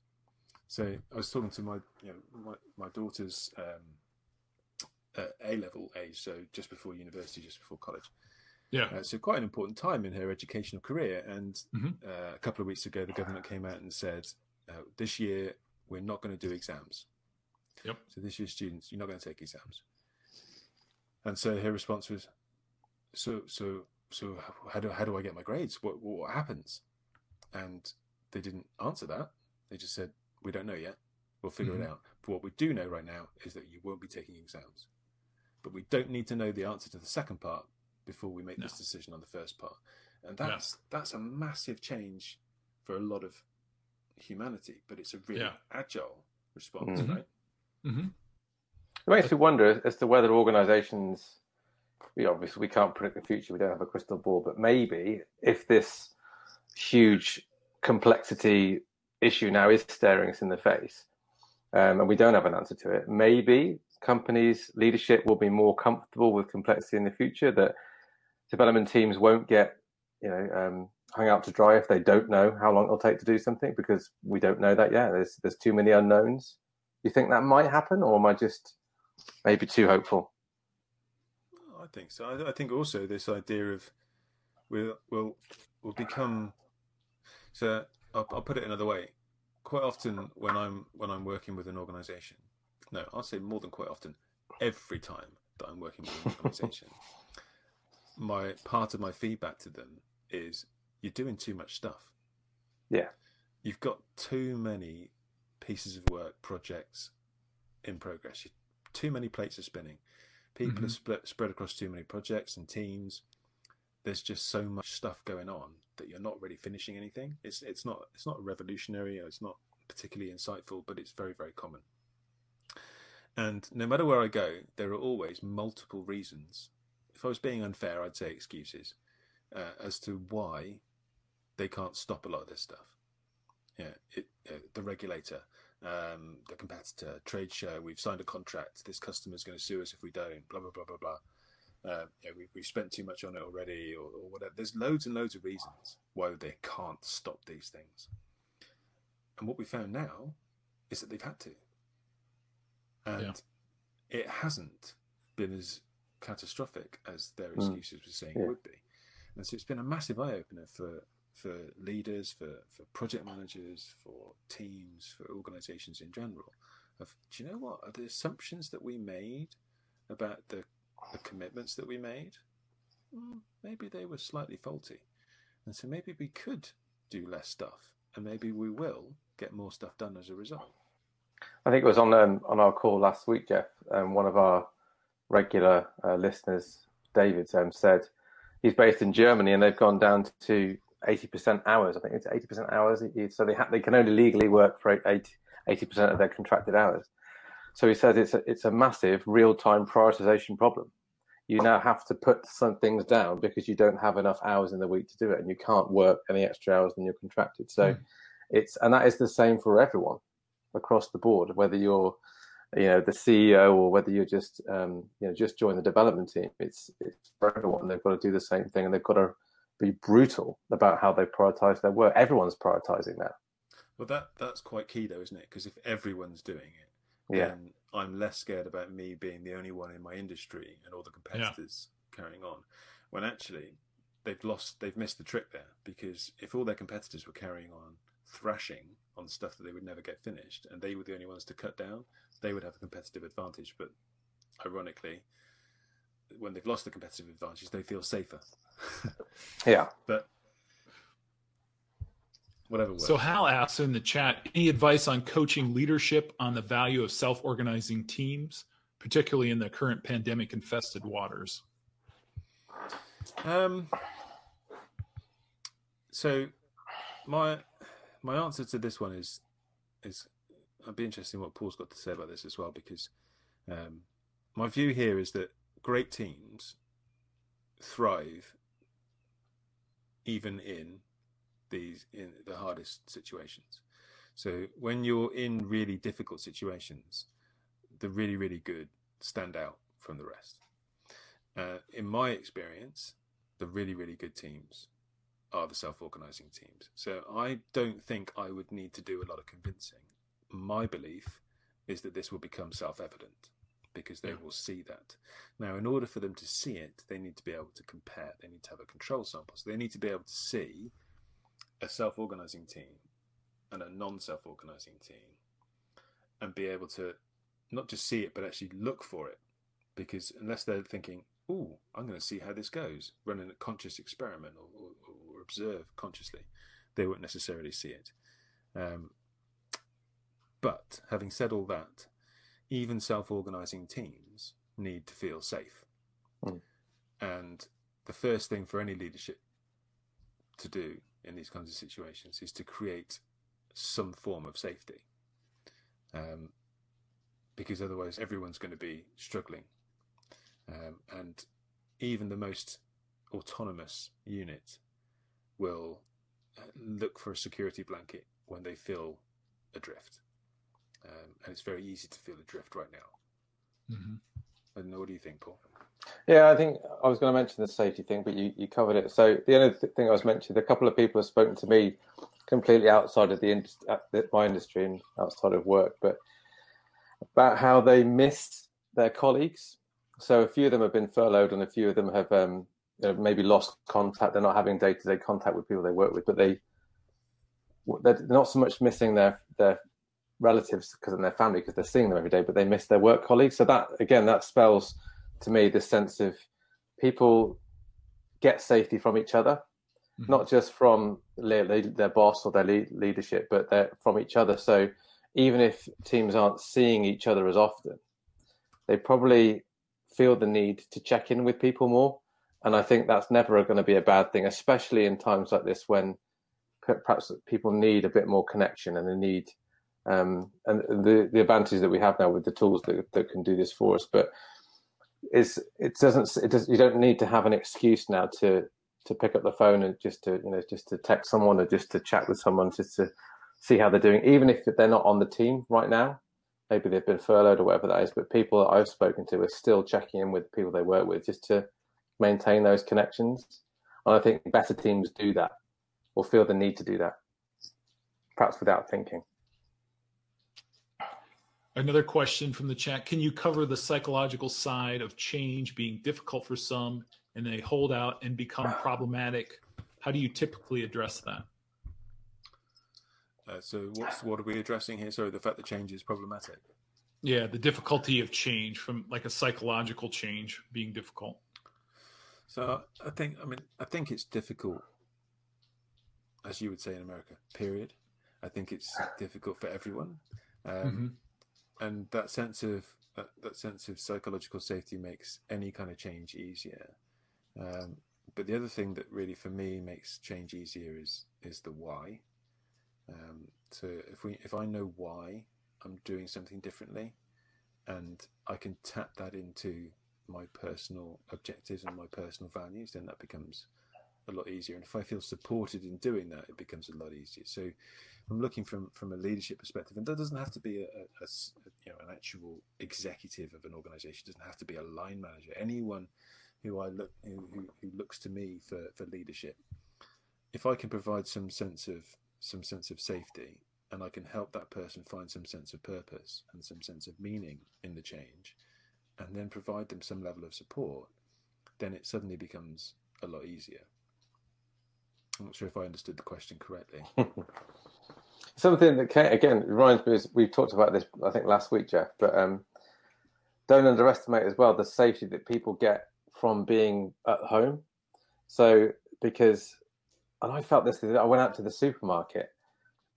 So I was talking to my you know my, my daughter's um, A level age, so just before university, just before college. Yeah. Uh, so quite an important time in her educational career. And Mhm. uh, a couple of weeks ago, the government came out and said, uh, this year we're not going to do exams. Yep. So this year's students, you're not going to take exams. And so her response was, so so so how do how do I get my grades? What what happens? And they didn't answer that. They just said, we don't know yet. We'll figure Mhm. it out. But what we do know right now is that you won't be taking exams. But we don't need to know the answer to the second part before we make No. this decision on the first part. And that's that's a massive change for a lot of humanity, but it's a really Yeah. agile response, Mhm. right? Mhm. It makes me wonder as to whether organisations, we obviously we can't predict the future. We don't have a crystal ball, but maybe if this huge complexity issue now is staring us in the face, um, and we don't have an answer to it. Maybe companies' leadership will be more comfortable with complexity in the future. That development teams won't get, you know, um, hung out to dry if they don't know how long it'll take to do something because we don't know that yet. There's there's too many unknowns. You think that might happen, or am I just maybe too hopeful? I think so. I, I think also this idea of we'll will will become. So I'll, I'll put it another way. Quite often when I'm when I'm working with an organisation, no, I'll say more than quite often. Every time that I'm working with an organisation, [LAUGHS] my part of my feedback to them is you're doing too much stuff. Yeah. You've got too many pieces of work, projects in progress. Too many plates are spinning. People mm-hmm. are split, spread across too many projects and teams. There's just so much stuff going on that you're not really finishing anything. It's it's not it's not revolutionary or it's not particularly insightful, but it's very very common. And no matter where I go, there are always multiple reasons. If I was being unfair, I'd say excuses uh, as to why they can't stop a lot of this stuff. Yeah, it, uh, the regulator, um, the competitor, trade show, we've signed a contract. This customer's going to sue us if we don't. Blah blah blah blah blah. Uh, yeah, we, we've spent too much on it already, or, or, whatever. There's loads and loads of reasons why they can't stop these things. And what we found now is that they've had to, and yeah. it hasn't been as catastrophic as their hmm. excuses mm. were saying yeah. it would be. And so it's been a massive eye opener for for leaders, for, for project managers, for teams, for organizations in general. Of do you know what are the assumptions that we made about the the commitments that we made? Hmm, maybe they were slightly faulty, and so maybe we could do less stuff, and maybe we will get more stuff done as a result. I think it was on um, on our call last week, Geoff. Um, one of our regular uh, listeners, David, um, said he's based in Germany, and they've gone down to 80% hours. I think it's 80% hours. So they ha- they can only legally work for 80 percent of their contracted hours. So he says it's a, it's a massive real time prioritization problem. You now have to put some things down because you don't have enough hours in the week to do it, and you can't work any extra hours than you're contracted. So mm. it's and that is the same for everyone across the board, whether you're you know the CEO or whether you're just um, you know just join the development team. It's it's for everyone. They've got to do the same thing, and they've got to be brutal about how they prioritize their work. Everyone's prioritizing that. Well, that that's quite key, though, isn't it? Because if everyone's doing it, yeah. then I'm less scared about me being the only one in my industry and all the competitors yeah. carrying on. When actually they've lost, they've missed the trick there. Because if all their competitors were carrying on thrashing on stuff that they would never get finished, and they were the only ones to cut down, they would have a competitive advantage. But ironically, when they've lost the competitive advantage, they feel safer. [LAUGHS] yeah. But whatever. Works. So Hal asks in the chat, any advice on coaching leadership on the value of self-organizing teams, particularly in the current pandemic-infested waters? Um. So, my my answer to this one is is I'd be interested in what Paul's got to say about this as well because um, my view here is that great teams thrive even in these in the hardest situations. So when you're in really difficult situations, the really really good stand out from the rest. Uh, in my experience, the really really good teams are the self-organizing teams. So I don't think I would need to do a lot of convincing. My belief is that this will become self-evident because they yeah. will see that. Now, in order for them to see it, they need to be able to compare. They need to have a control sample. So they need to be able to see a self organizing team and a non self organizing team and be able to not just see it, but actually look for it. Because unless they're thinking, oh, I'm going to see how this goes, running a conscious experiment or, or, or observe consciously, they won't necessarily see it. Um, but having said all that, even self organizing teams need to feel safe. Mm. And the first thing for any leadership to do in these kinds of situations is to create some form of safety. Um, because otherwise, everyone's going to be struggling. Um, and even the most autonomous unit will look for a security blanket when they feel adrift. Um, and it's very easy to feel adrift right now. Mhm. I don't know. What do you think, Paul? Yeah, I think I was going to mention the safety thing, but you, you covered it. So the other th- thing I was mentioning, a couple of people have spoken to me completely outside of the, indus- uh, the my industry and outside of work, but about how they miss their colleagues. So a few of them have been furloughed, and a few of them have um, know, maybe lost contact. They're not having day to day contact with people they work with, but they they're not so much missing their their relatives because of their family because they're seeing them every day, but they miss their work colleagues. So that again, that spells to me this sense of people get safety from each other, Mhm. not just from their, their boss or their leadership, but they're from each other. So even if teams aren't seeing each other as often, they probably feel the need to check in with people more. And I think that's never going to be a bad thing, especially in times like this when perhaps people need a bit more connection and they need um, and the the advantage that we have now with the tools that, that can do this for us. But is it doesn't it does you don't need to have an excuse now to to pick up the phone and just to you know just to text someone or just to chat with someone just to see how they're doing, even if they're not on the team right now. Maybe they've been furloughed or whatever that is, but people that I've spoken to are still checking in with people they work with just to maintain those connections. And I think better teams do that or feel the need to do that, perhaps without thinking. Another question from the chat. Can you cover the psychological side of change being difficult for some and they hold out and become [SIGHS] problematic? How do you typically address that? Uh, so, what's what are we addressing here? Sorry, the fact that change is problematic. Yeah, the difficulty of change from like a psychological change being difficult. So, I think, I mean, I think it's difficult, as you would say in America. Period. I think it's difficult for everyone. Um, Mhm. and that sense of that, that sense of psychological safety makes any kind of change easier. Um, but the other thing that really for me makes change easier is is the why. Um, so if we if I know why I'm doing something differently, and I can tap that into my personal objectives and my personal values, then that becomes a lot easier. And if I feel supported in doing that, it becomes a lot easier. So I'm looking from from a leadership perspective, and that doesn't have to be a, a- a you know an actual executive of an organization. It doesn't have to be a line manager. Anyone who I look who, who looks to me for, for leadership, if I can provide some sense of some sense of safety, and I can help that person find some sense of purpose and some sense of meaning in the change, and then provide them some level of support, then it suddenly becomes a lot easier. I'm not sure if I understood the question correctly. [LAUGHS] Something that ca- again reminds me is we've talked about this I think last week, Geoff, but um, don't underestimate as well the safety that people get from being at home. So because, and I felt this. I went out to the supermarket,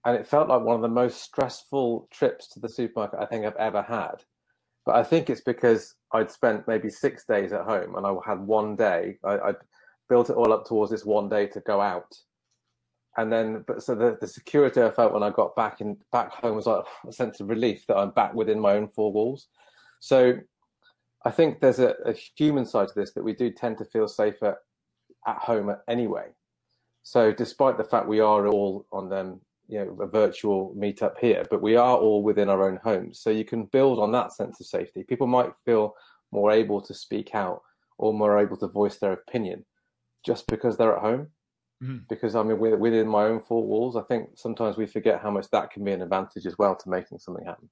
and it felt like one of the most stressful trips to the supermarket I think I've ever had. But I think it's because I'd spent maybe six days at home, and I had one day. I, I'd built it all up towards this one day to go out and then but so the, the security I felt when I got back in back home was like [SIGHS] a sense of relief that I'm back within my own four walls. So I think there's a, a human side to this that we do tend to feel safer at home anyway. So despite the fact we are all on them, you know, a virtual meetup here, but we are all within our own homes. So you can build on that sense of safety. People might feel more able to speak out or more able to voice their opinion just because they're at home Mhm. because I mean, within my own four walls, I think sometimes we forget how much that can be an advantage as well to making something happen.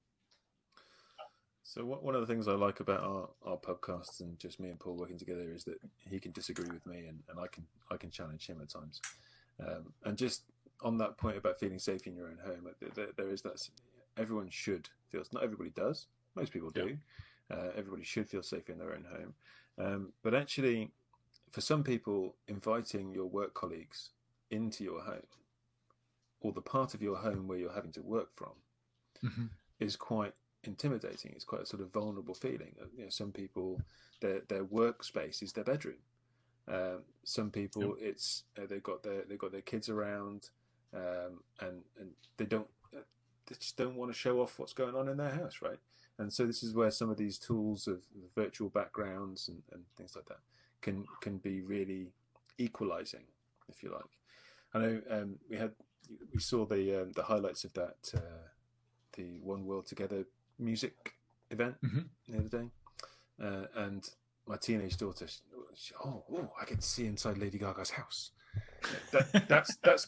So one of the things I like about our, our podcasts and just me and Paul working together is that he can disagree with me and, and I can I can challenge him at times. Um, and just on that point about feeling safe in your own home, like, there, there is that everyone should feel. Not everybody does. Most people do. Uh, everybody should feel safe in their own home. Um, but actually, for some people, inviting your work colleagues into your home or the part of your home where you're having to work from Mhm. is quite intimidating. It's quite a sort of vulnerable feeling. Uh, You know, some people their their workspace is their bedroom. Um, some people it's uh, they've got their they've got their kids around, um, and and they don't they just don't want to show off what's going on in their house, right? And so this is where some of these tools of virtual backgrounds and, and things like that can can be really equalizing, if you like. I know um, we had we saw the um, the highlights of that uh, the One World Together music event Mhm. the other day, uh, and my teenage daughter, she- oh, oh, I can see inside Lady Gaga's house. That, that's that's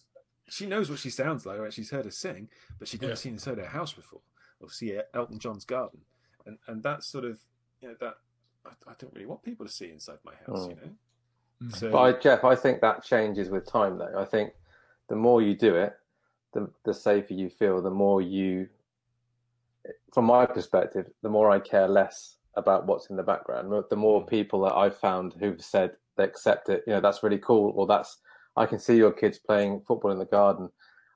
she knows what she sounds like. Right? She's heard her sing, but she'd never Yeah. seen inside her house before, or see Elton John's garden, and and that's sort of you know that I, I don't really want people to see inside my house, Mm. you know. Mm. So But I, Geoff, I think that changes with time, though. I think the more you do it, the the safer you feel. The more you, from my perspective, the more I care less about what's in the background. The more people that I've found who've said they accept it, you know, that's really cool, or that's I can see your kids playing football in the garden.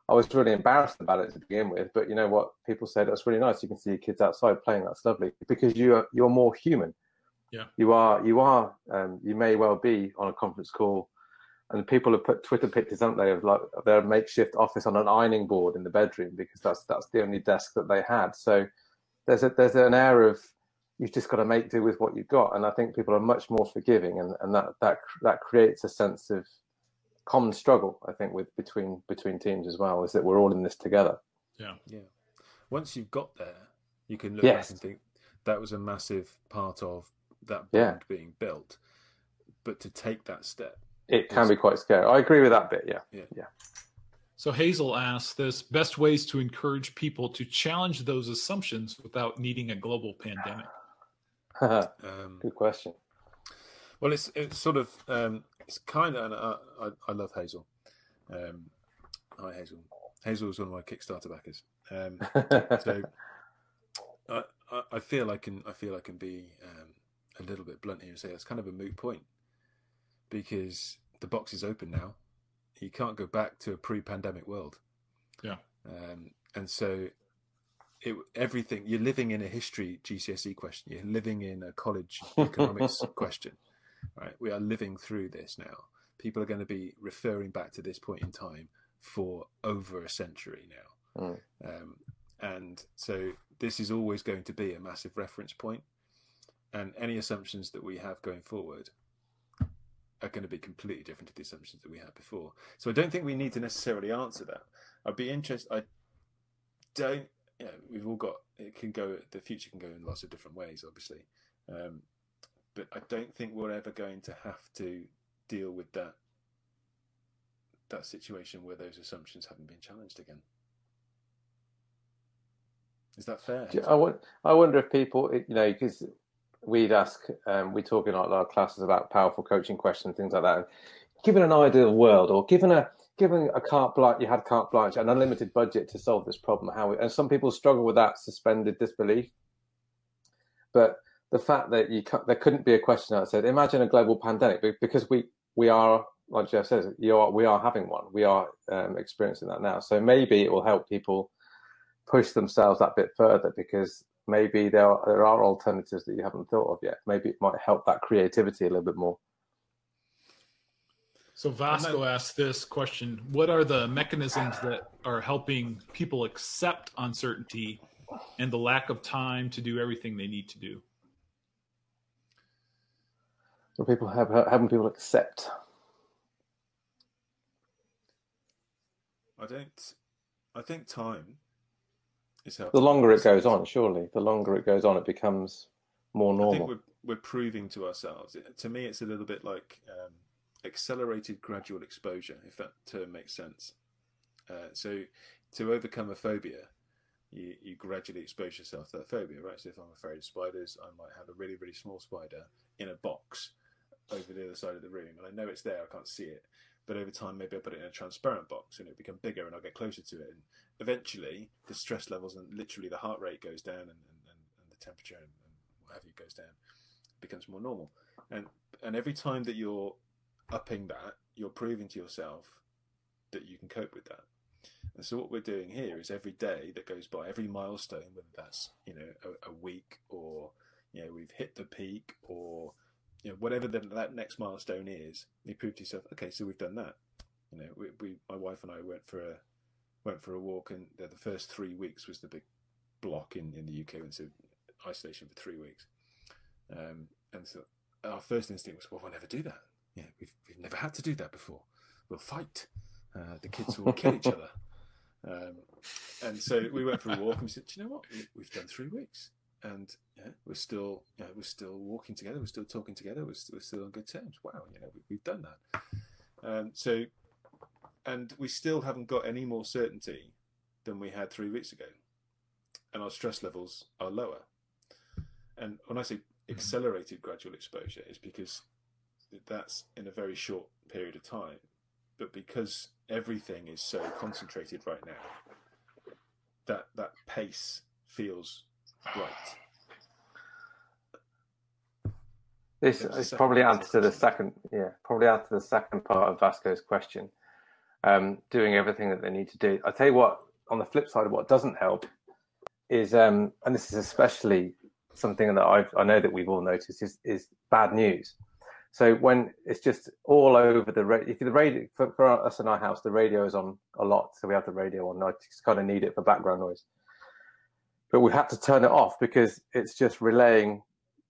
I was really embarrassed about it to begin with, but you know what? People said that's really nice. You can see your kids outside playing. That's lovely because you are you're more human. Yeah. You are. You are. Um, you may well be on a conference call, and people have put Twitter pictures, haven't they, of like their makeshift office on an ironing board in the bedroom because that's that's the only desk that they had. So there's a there's an air of you've just got to make do with what you've got, and I think people are much more forgiving, and, and that that that creates a sense of common struggle. I think with between between teams as well is that we're all in this together. Yeah. Yeah. Once you've got there, you can look Yes. back and think that was a massive part of that bond Yeah. being built. But to take that step, It can be quite scary. I agree with that bit. Yeah, yeah, yeah. So Hazel asks this best ways to encourage people to challenge those assumptions without needing a global pandemic. [LAUGHS] um, Good question. Well, it's it's sort of um, it's kind of and I, I, I love Hazel. Um, hi Hazel. Hazel was one of my Kickstarter backers. Um, [LAUGHS] so I, I, I feel I can I feel I can be um, a little bit blunt here and say it's kind of a moot point because the box is open now. You can't go back to a pre-pandemic world. Yeah. Um, and so it everything you're living in a history GCSE E question. You're living in a college [LAUGHS] economics question. Right. We are living through this now. People are going to be referring back to this point in time for over a century now. Mm. Um, and so this is always going to be a massive reference point, and any assumptions that we have going forward are going to be completely different to the assumptions that we had before. So I don't think we need to necessarily answer that. I'd be interested. I don't. You know, we've all got. It can go. The future can go in lots of different ways, obviously. Um, but I don't think we're ever going to have to deal with that that situation where those assumptions haven't been challenged again. Is that fair? I, I wonder if people, you know, because we'd ask, um, we talk in our, our classes about powerful coaching questions, things like that. Given an ideal world, or given a given a carte blanche, you had carte blanche, an unlimited budget to solve this problem. How? And some people struggle with that suspended disbelief. But the fact that you there couldn't be a question that said, imagine a global pandemic, be- because we we are, like Geoff says, you are we are having one. We are um, experiencing that now. So maybe it will help people push themselves that bit further because maybe there are, there are alternatives that you haven't thought of yet. Maybe it might help that creativity a little bit more. So Vasco asked this question What are the mechanisms that are helping people accept uncertainty and the lack of time to do everything they need to do? People have having people accept. I don't. I think time is The longer it goes on, surely, the longer it goes on, it becomes more I think normal. we're we're proving to ourselves. To me, it's a little bit like um, accelerated gradual exposure, if that term makes sense. Uh, so, to overcome a phobia, you, you gradually expose yourself to that phobia, right? So, if I'm afraid of spiders, I might have a really really small spider in a box over the other side of the room, and I know it's there. I can't see it, but over time, maybe I'll put it in a transparent box, and it'll become bigger, and I'll get closer to it, and eventually, the stress levels and literally the heart rate goes down, and, and, and, and the temperature and, and what have you goes down becomes more normal. And and every time that you're upping that, you're proving to yourself that you can cope with that. And so what we're doing here is every day that goes by, every milestone, whether that's you know a, a week or you know we've hit the peak or you know whatever the, that next milestone is, you prove to yourself, okay, so we've done that. You know, we, we my wife and I went for a went for a walk, and the, the first three weeks was the big block in in the UK, and so isolation for three weeks. Um, and so our first instinct was, well, we'll never do that. Yeah, we've, we've never had to do that before. We'll fight. Uh, the kids will kill each other. [LAUGHS] Um, and so we went for a walk and we said, Do you know what? We've done three weeks and yeah, we're still you know, we're still walking together, we're still talking together, we're, st- we're still on good terms. Wow, you know, we, have done that. Um, so, and we still haven't got any more certainty than we had three weeks ago, and our stress levels are lower. And when I say mm-hmm. accelerated gradual exposure, is because that's in a very short period of time, but because everything is so concentrated right now, that that pace feels right. This is probably answer to the second, yeah, probably answer the second part of Vasco's question. Um, doing everything that they need to do. I tell you what, on the flip side, what doesn't help is, um, and this is especially something that I've, I know that we've all noticed is, is bad news. So when it's just all over the radio, if the radio for, for, us in our house, the radio is on a lot, so we have the radio on. I just kind of need it for background noise, but we had to turn it off because it's just relaying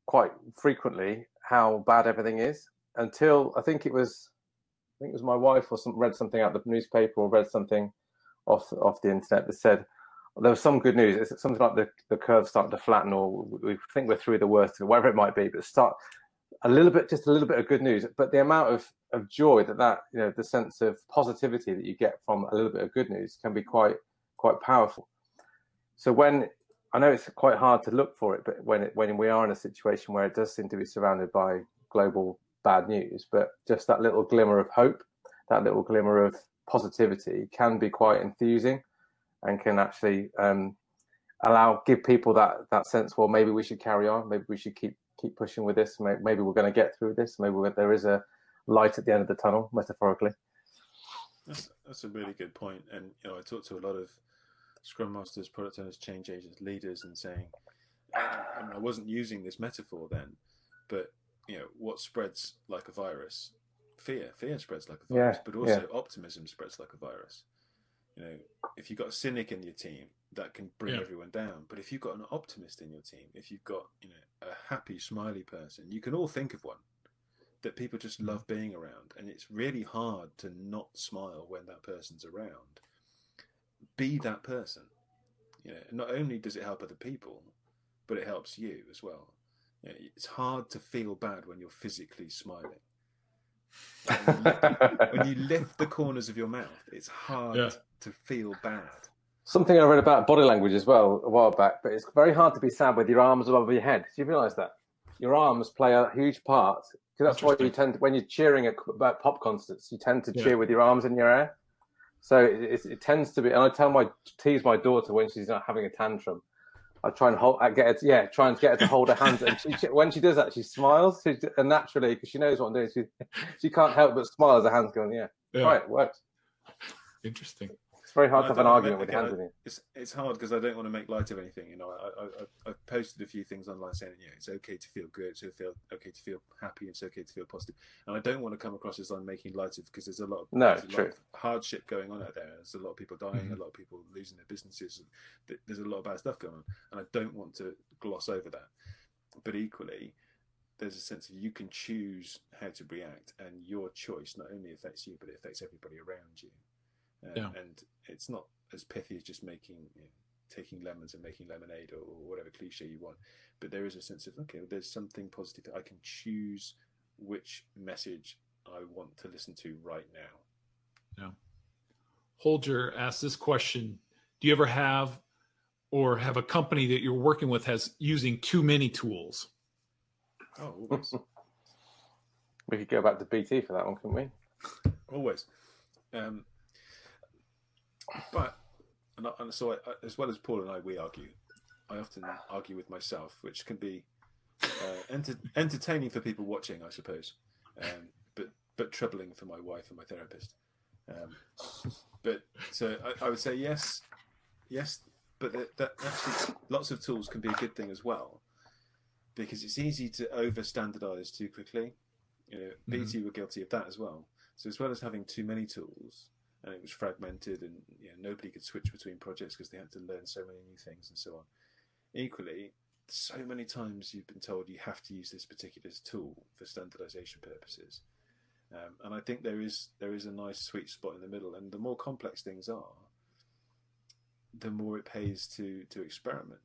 quite frequently how bad everything is. Until I think it was, I think it was my wife or some read something out the newspaper or read something off off the internet that said there was some good news. It's something like the the curve starting to flatten, or we think we're through the worst, or whatever it might be. But start a little bit, just a little bit of good news. But the amount of, of joy that that, you know, the sense of positivity that you get from a little bit of good news can be quite, quite powerful. So when I know it's quite hard to look for it, but when it, when we are in a situation where it does seem to be surrounded by global bad news, but just that little glimmer of hope, that little glimmer of positivity can be quite enthusing and can actually um, allow give people that that sense well maybe we should carry on maybe we should keep keep pushing with this. Maybe we're going to get through this. Maybe there is a light at the end of the tunnel, metaphorically. That's, that's a really good point. And you know, I talk to a lot of Scrum Masters, product owners, change agents, leaders, and saying, I, mean, I wasn't using this metaphor then, but you know, what spreads like a virus? Fear. Fear spreads like a virus, yeah, but also yeah. optimism spreads like a virus. You know, if you've got a cynic in your team, that can bring yeah. everyone down. But if you've got an optimist in your team, if you've got you know a happy, smiley person, you can all think of one that people just mm. love being around, and it's really hard to not smile when that person's around. Be that person. You know, not only does it help other people, but it helps you as well. You know, it's hard to feel bad when you're physically smiling. When you, [LAUGHS] when you lift the corners of your mouth, it's hard yeah. to feel bad something I read about body language as well a while back, but it's very hard to be sad with your arms above your head. Do you realise that? Your arms play a huge part. Because that's why you tend, to, when you're cheering at, about pop concerts, you tend to yeah. cheer with your arms in your air. So it, it, it, tends to be, and I tell my tease my daughter when she's not having a tantrum. I try and hold, I get her, to, yeah, try and get her to hold her hands. And she, she, when she does that, she smiles, she, and naturally, because she knows what I'm doing, she [LAUGHS] she can't help but smile as her hands go in the air. Yeah. Right, works. Interesting. It's very hard to have an argument with again, hands It's it's hard because I don't want to make light of anything. You know, I, I I posted a few things online saying, yeah, it's okay to feel good, it's feel okay to feel happy, it's okay to feel positive. positive, and I don't want to come across as I'm making light of because there's a lot of no, true. Of hardship going on out there. There's a lot of people dying, mm-hmm. a lot of people losing their businesses. There's a lot of bad stuff going on, and I don't want to gloss over that. But equally, there's a sense of you can choose how to react, and your choice not only affects you, but it affects everybody around you. Uh, yeah. And it's not as pithy as just making, you know, taking lemons and making lemonade or, or, whatever cliche you want. But there is a sense of, okay, well, there's something positive. I can choose which message I want to listen to right now. Yeah. Holger asked this question Do you ever have or have a company that you're working with has using too many tools? Oh, always. [LAUGHS] we could go back to BT for that one, couldn't we? Always. Um, but and, and so I, as well as Paul and I, we argue. I often argue with myself, which can be uh, enter, entertaining for people watching, I suppose, um, but but troubling for my wife and my therapist. Um, but so I, I, would say yes, yes, but that, that actually lots of tools can be a good thing as well, because it's easy to over standardize too quickly. You know, mm-hmm. BT were guilty of that as well. So as well as having too many tools, and it was fragmented, and you know, nobody could switch between projects because they had to learn so many new things and so on. Equally, so many times you've been told you have to use this particular tool for standardization purposes, Um, and I think there is there is a nice sweet spot in the middle. And the more complex things are, the more it pays to to experiment.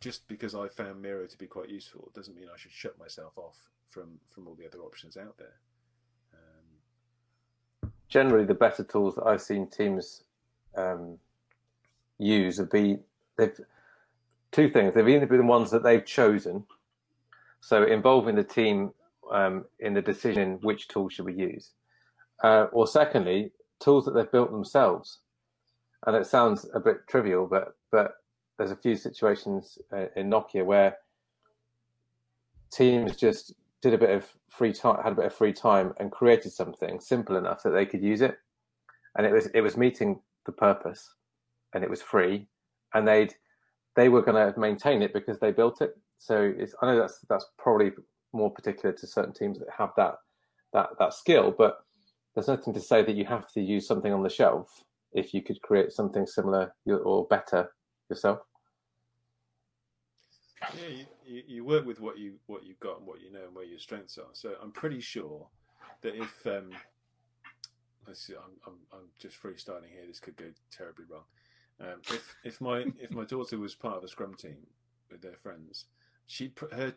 Just because I found Miro to be quite useful doesn't mean I should shut myself off from from all the other options out there. Generally, the better tools that I've seen teams um, use have been they've two things. They've either been the ones that they've chosen, so involving the team um, in the decision which tool should we use, uh, or secondly, tools that they've built themselves. And it sounds a bit trivial, but but there's a few situations uh, in Nokia where teams just did a bit of free time, had a bit of free time, and created something simple enough that they could use it, and it was it was meeting the purpose, and it was free, and they'd they were going to maintain it because they built it. So I know that's that's probably more particular to certain teams that have that that that skill, but there's nothing to say that you have to use something on the shelf if you could create something similar or better yourself. Yeah, you, you, work with what you what you've got and what you know and where your strengths are. So I'm pretty sure that if um, let's see, I'm, I'm, I'm just freestyling here. This could go terribly wrong. Um, if if my [LAUGHS] if my daughter was part of a scrum team with their friends, she'd put her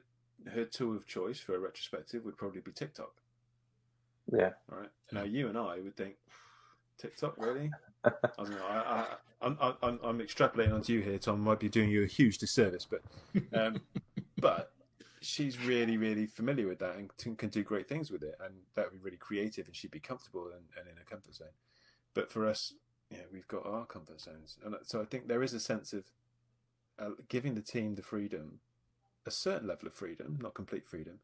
her tool of choice for a retrospective would probably be TikTok. Yeah. All right. Now you and I would think TikTok really. [LAUGHS] I don't know. I, am I'm, I'm, I'm extrapolating onto you here, Tom. I Might be doing you a huge disservice, but um, [LAUGHS] but she's really really familiar with that and can do great things with it, and that would be really creative, and she'd be comfortable and, and in a comfort zone. But for us, yeah, we've got our comfort zones, and so I think there is a sense of uh, giving the team the freedom, a certain level of freedom, not complete freedom,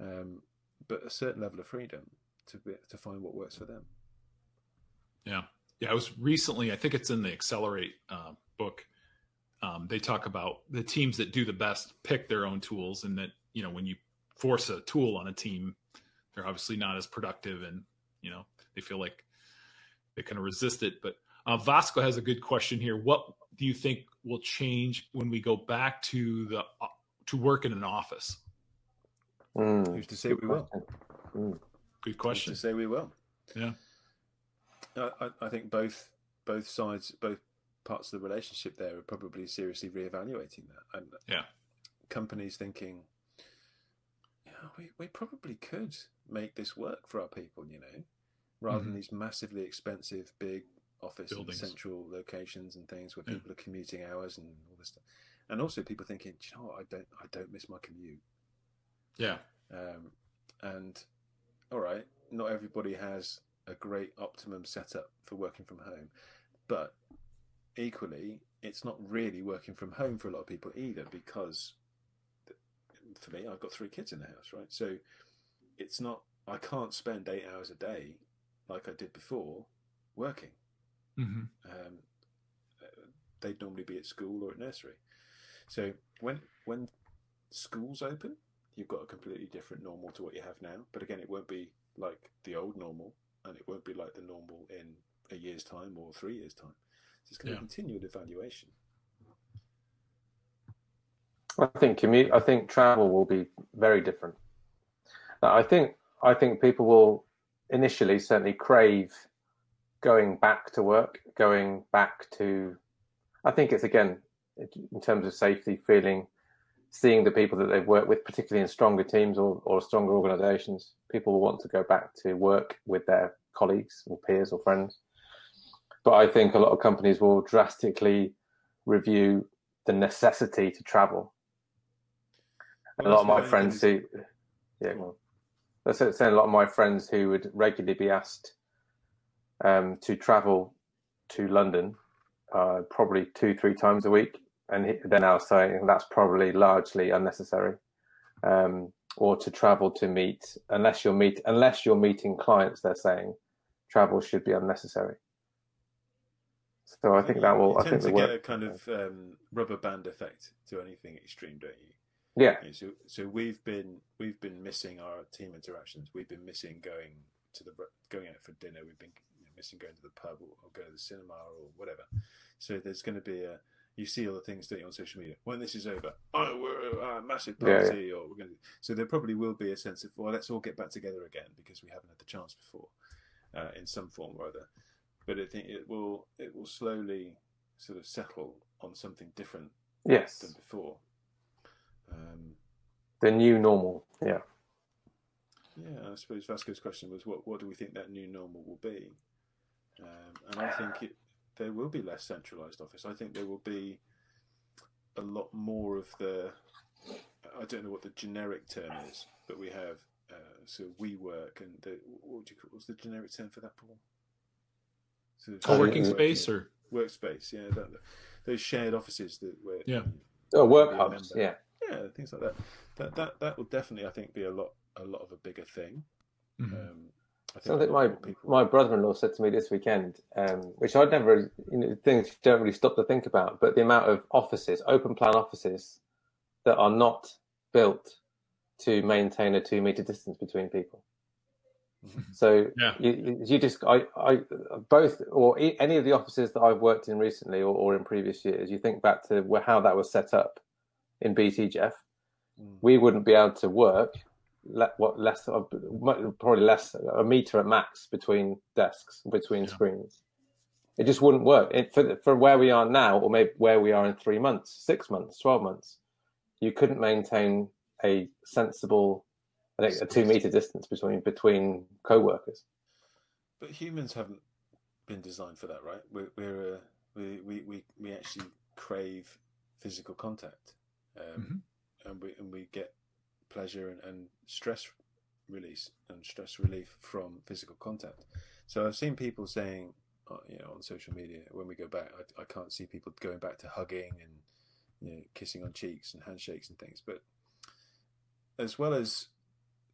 um, but a certain level of freedom to be, to find what works for them. Yeah, yeah. I was recently, I think it's in the Accelerate uh, book. Um, they talk about the teams that do the best pick their own tools, and that you know when you force a tool on a team, they're obviously not as productive, and you know they feel like they kind of resist it. But uh, Vasco has a good question here. What do you think will change when we go back to the uh, to work in an office? Mm, Who's to say we will? Mm. Good question. Who's to say we will? Yeah. I, I think both both sides, both parts of the relationship there are probably seriously reevaluating that. And yeah, companies thinking, yeah, we, we probably could make this work for our people, you know, rather mm-hmm. than these massively expensive, big office and central locations and things where yeah. people are commuting hours and all this stuff. And also people thinking, you know what, I don't I don't miss my commute. Yeah. Um, and all right, not everybody has a great optimum setup for working from home, but equally, it's not really working from home for a lot of people either because for me, I've got three kids in the house, right? So it's not I can't spend eight hours a day like I did before working. Mm-hmm. Um, they'd normally be at school or at nursery. So when when schools open, you've got a completely different normal to what you have now. But again, it won't be like the old normal, and it won't be like the normal in a year's time or three years' time. So it's going yeah. to continue the evaluation. I think commute. I think travel will be very different. I think I think people will initially certainly crave going back to work, going back to. I think it's again in terms of safety, feeling, seeing the people that they've worked with, particularly in stronger teams or, or stronger organisations. People will want to go back to work with their colleagues or peers or friends. But I think a lot of companies will drastically review the necessity to travel. Well, a lot of my friends who, yeah, well, that's saying a lot of my friends who would regularly be asked um, to travel to London uh, probably two, three times a week. And then I was saying that's probably largely unnecessary. Um, or to travel to meet, unless you're meet, unless you're meeting clients, they're saying travel should be unnecessary. So I think that will. You I think to get a kind of um, rubber band effect to anything extreme, don't you? Yeah. So, so we've been we've been missing our team interactions. We've been missing going to the going out for dinner. We've been missing going to the pub or, or going to the cinema or whatever. So there's going to be a you see all the things don't you, on social media. When this is over, oh, we're a massive Yeah, yeah. party, or we're going to. So there probably will be a sense of well, let's all get back together again because we haven't had the chance before, uh, in some form or other. But I think it will it will slowly sort of settle on something different than before. Um, the new normal. Yeah. Yeah, I suppose Vasco's question was, what what do we think that new normal will be? Um, and I think it, there will be less centralised office. I think there will be a lot more of the. I don't know what the generic term is, but we have uh, so we work and the what would you call what's the generic term for that, Paul? Sort of Co-working Uh, space or workspace, yeah, that, those shared offices that where Yeah. Oh, work hubs. Yeah. yeah, things like that. That that that will definitely, I think, be a lot a lot of a bigger thing. Mhm. Um, I think Something my people. my brother-in-law said to me this weekend, um, which I'd never, you know, things you don't really stop to think about, but the amount of offices, open plan offices, that are not built to maintain a two-meter distance between people. Mhm. So Yeah. you, you just, I, I, both, or e- any of the offices that I've worked in recently or, or in previous years, you think back to where, how that was set up in BT, Geoff. Mm. We wouldn't be able to work. Le- what less, uh, probably less, a meter at max between desks, between Yeah. screens. It just wouldn't work it, for for where we are now, or maybe where we are in three months, six months, twelve months. You couldn't maintain a sensible, I think, a two meter distance between between co-workers. But humans haven't been designed for that, right? We're, we're uh, we, we we we actually crave physical contact, um, and we and we get pleasure and, and stress release and stress relief from physical contact. So I've seen people saying, uh, you know, on social media when we go back, I, I can't see people going back to hugging and you know kissing on cheeks and handshakes and things. But as well as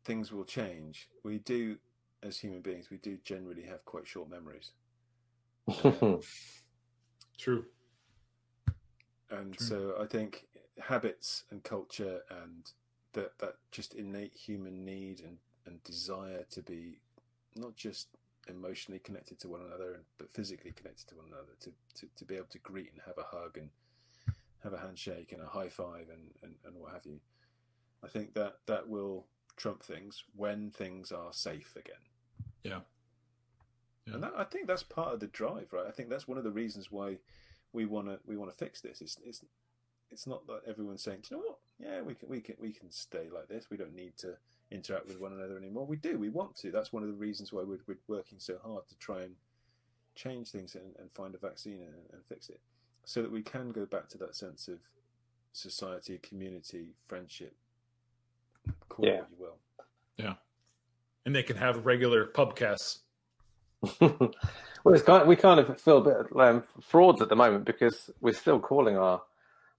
things will change, we do as human beings, we do generally have quite short memories. Um, [LAUGHS] True. and True. so I think habits and culture and that that just innate human need and, and desire to be not just emotionally connected to one another but physically connected to one another to, to, to be able to greet and have a hug and have a handshake and a high five and, and, and what have you I think that that will trump things when things are safe again Yeah. Yeah. and that, I think that's part of the drive right I think that's one of the reasons why we want to we want to fix this it's, it's it's not that everyone's saying, Do you know what? Yeah, we can we can we can stay like this. We don't need to interact with one another anymore. We do. We want to. That's one of the reasons why we're, we're working so hard to try and change things and, and find a vaccine and, and fix it, so that we can go back to that sense of society, community, friendship. Call it Yeah. you will. Yeah, and they can have regular pubcasts. [LAUGHS] well, it's kind we kind of feel a bit um, frauds at the moment because we're still calling our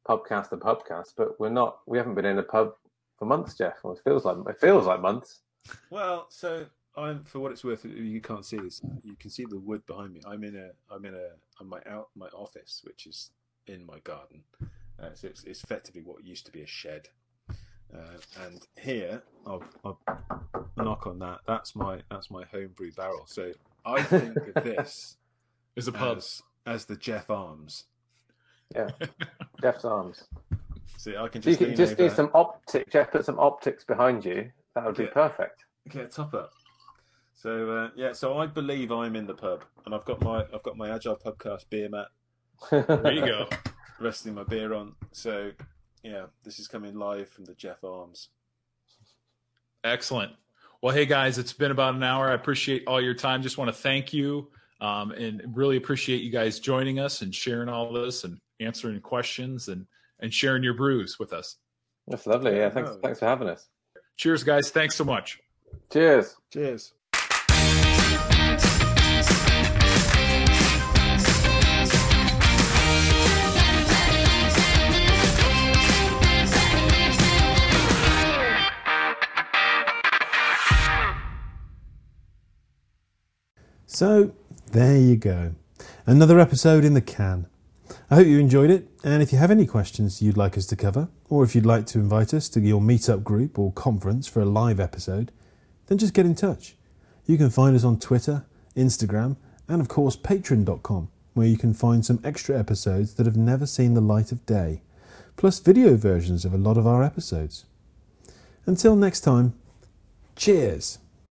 pubcast a pubcast, but we're not. We haven't been in a pub for months, Geoff. Well, it feels like it feels like months. Well, so I'm for what it's worth. You can't see this. You can see the wood behind me. I'm in a. I'm in a. On my out my office, which is in my garden. Uh, so it's, it's effectively what used to be a shed. Uh, and here, I'll, I'll knock on that. That's my that's my homebrew barrel. So I think of this [LAUGHS] Is a pub. as as the Geoff Arms. Yeah, [LAUGHS] Geoff's arms. See, I can So you just just over, do some optics. Geoff, put some optics behind you. That would be Yeah. perfect. get a top up. So uh, yeah, so I believe I'm in the pub, and I've got my I've got my Agile Pubcast beer mat [LAUGHS] There you go. resting my beer on. So yeah, this is coming live from the Geoff Arms. Excellent. Well, hey guys, it's been about an hour. I appreciate all your time. Just want to thank you um, and really appreciate you guys joining us and sharing all this and answering questions and and sharing your brews with us. That's lovely. Yeah, thanks. Thanks for having us. Cheers, guys. Thanks so much. Cheers. Cheers. So, there you go. Another episode in the can. I hope you enjoyed it, and if you have any questions you'd like us to cover, or if you'd like to invite us to your meetup group or conference for a live episode, then just get in touch. You can find us on Twitter, Instagram, and of course, patreon.com where you can find some extra episodes that have never seen the light of day, plus video versions of a lot of our episodes. Until next time, cheers!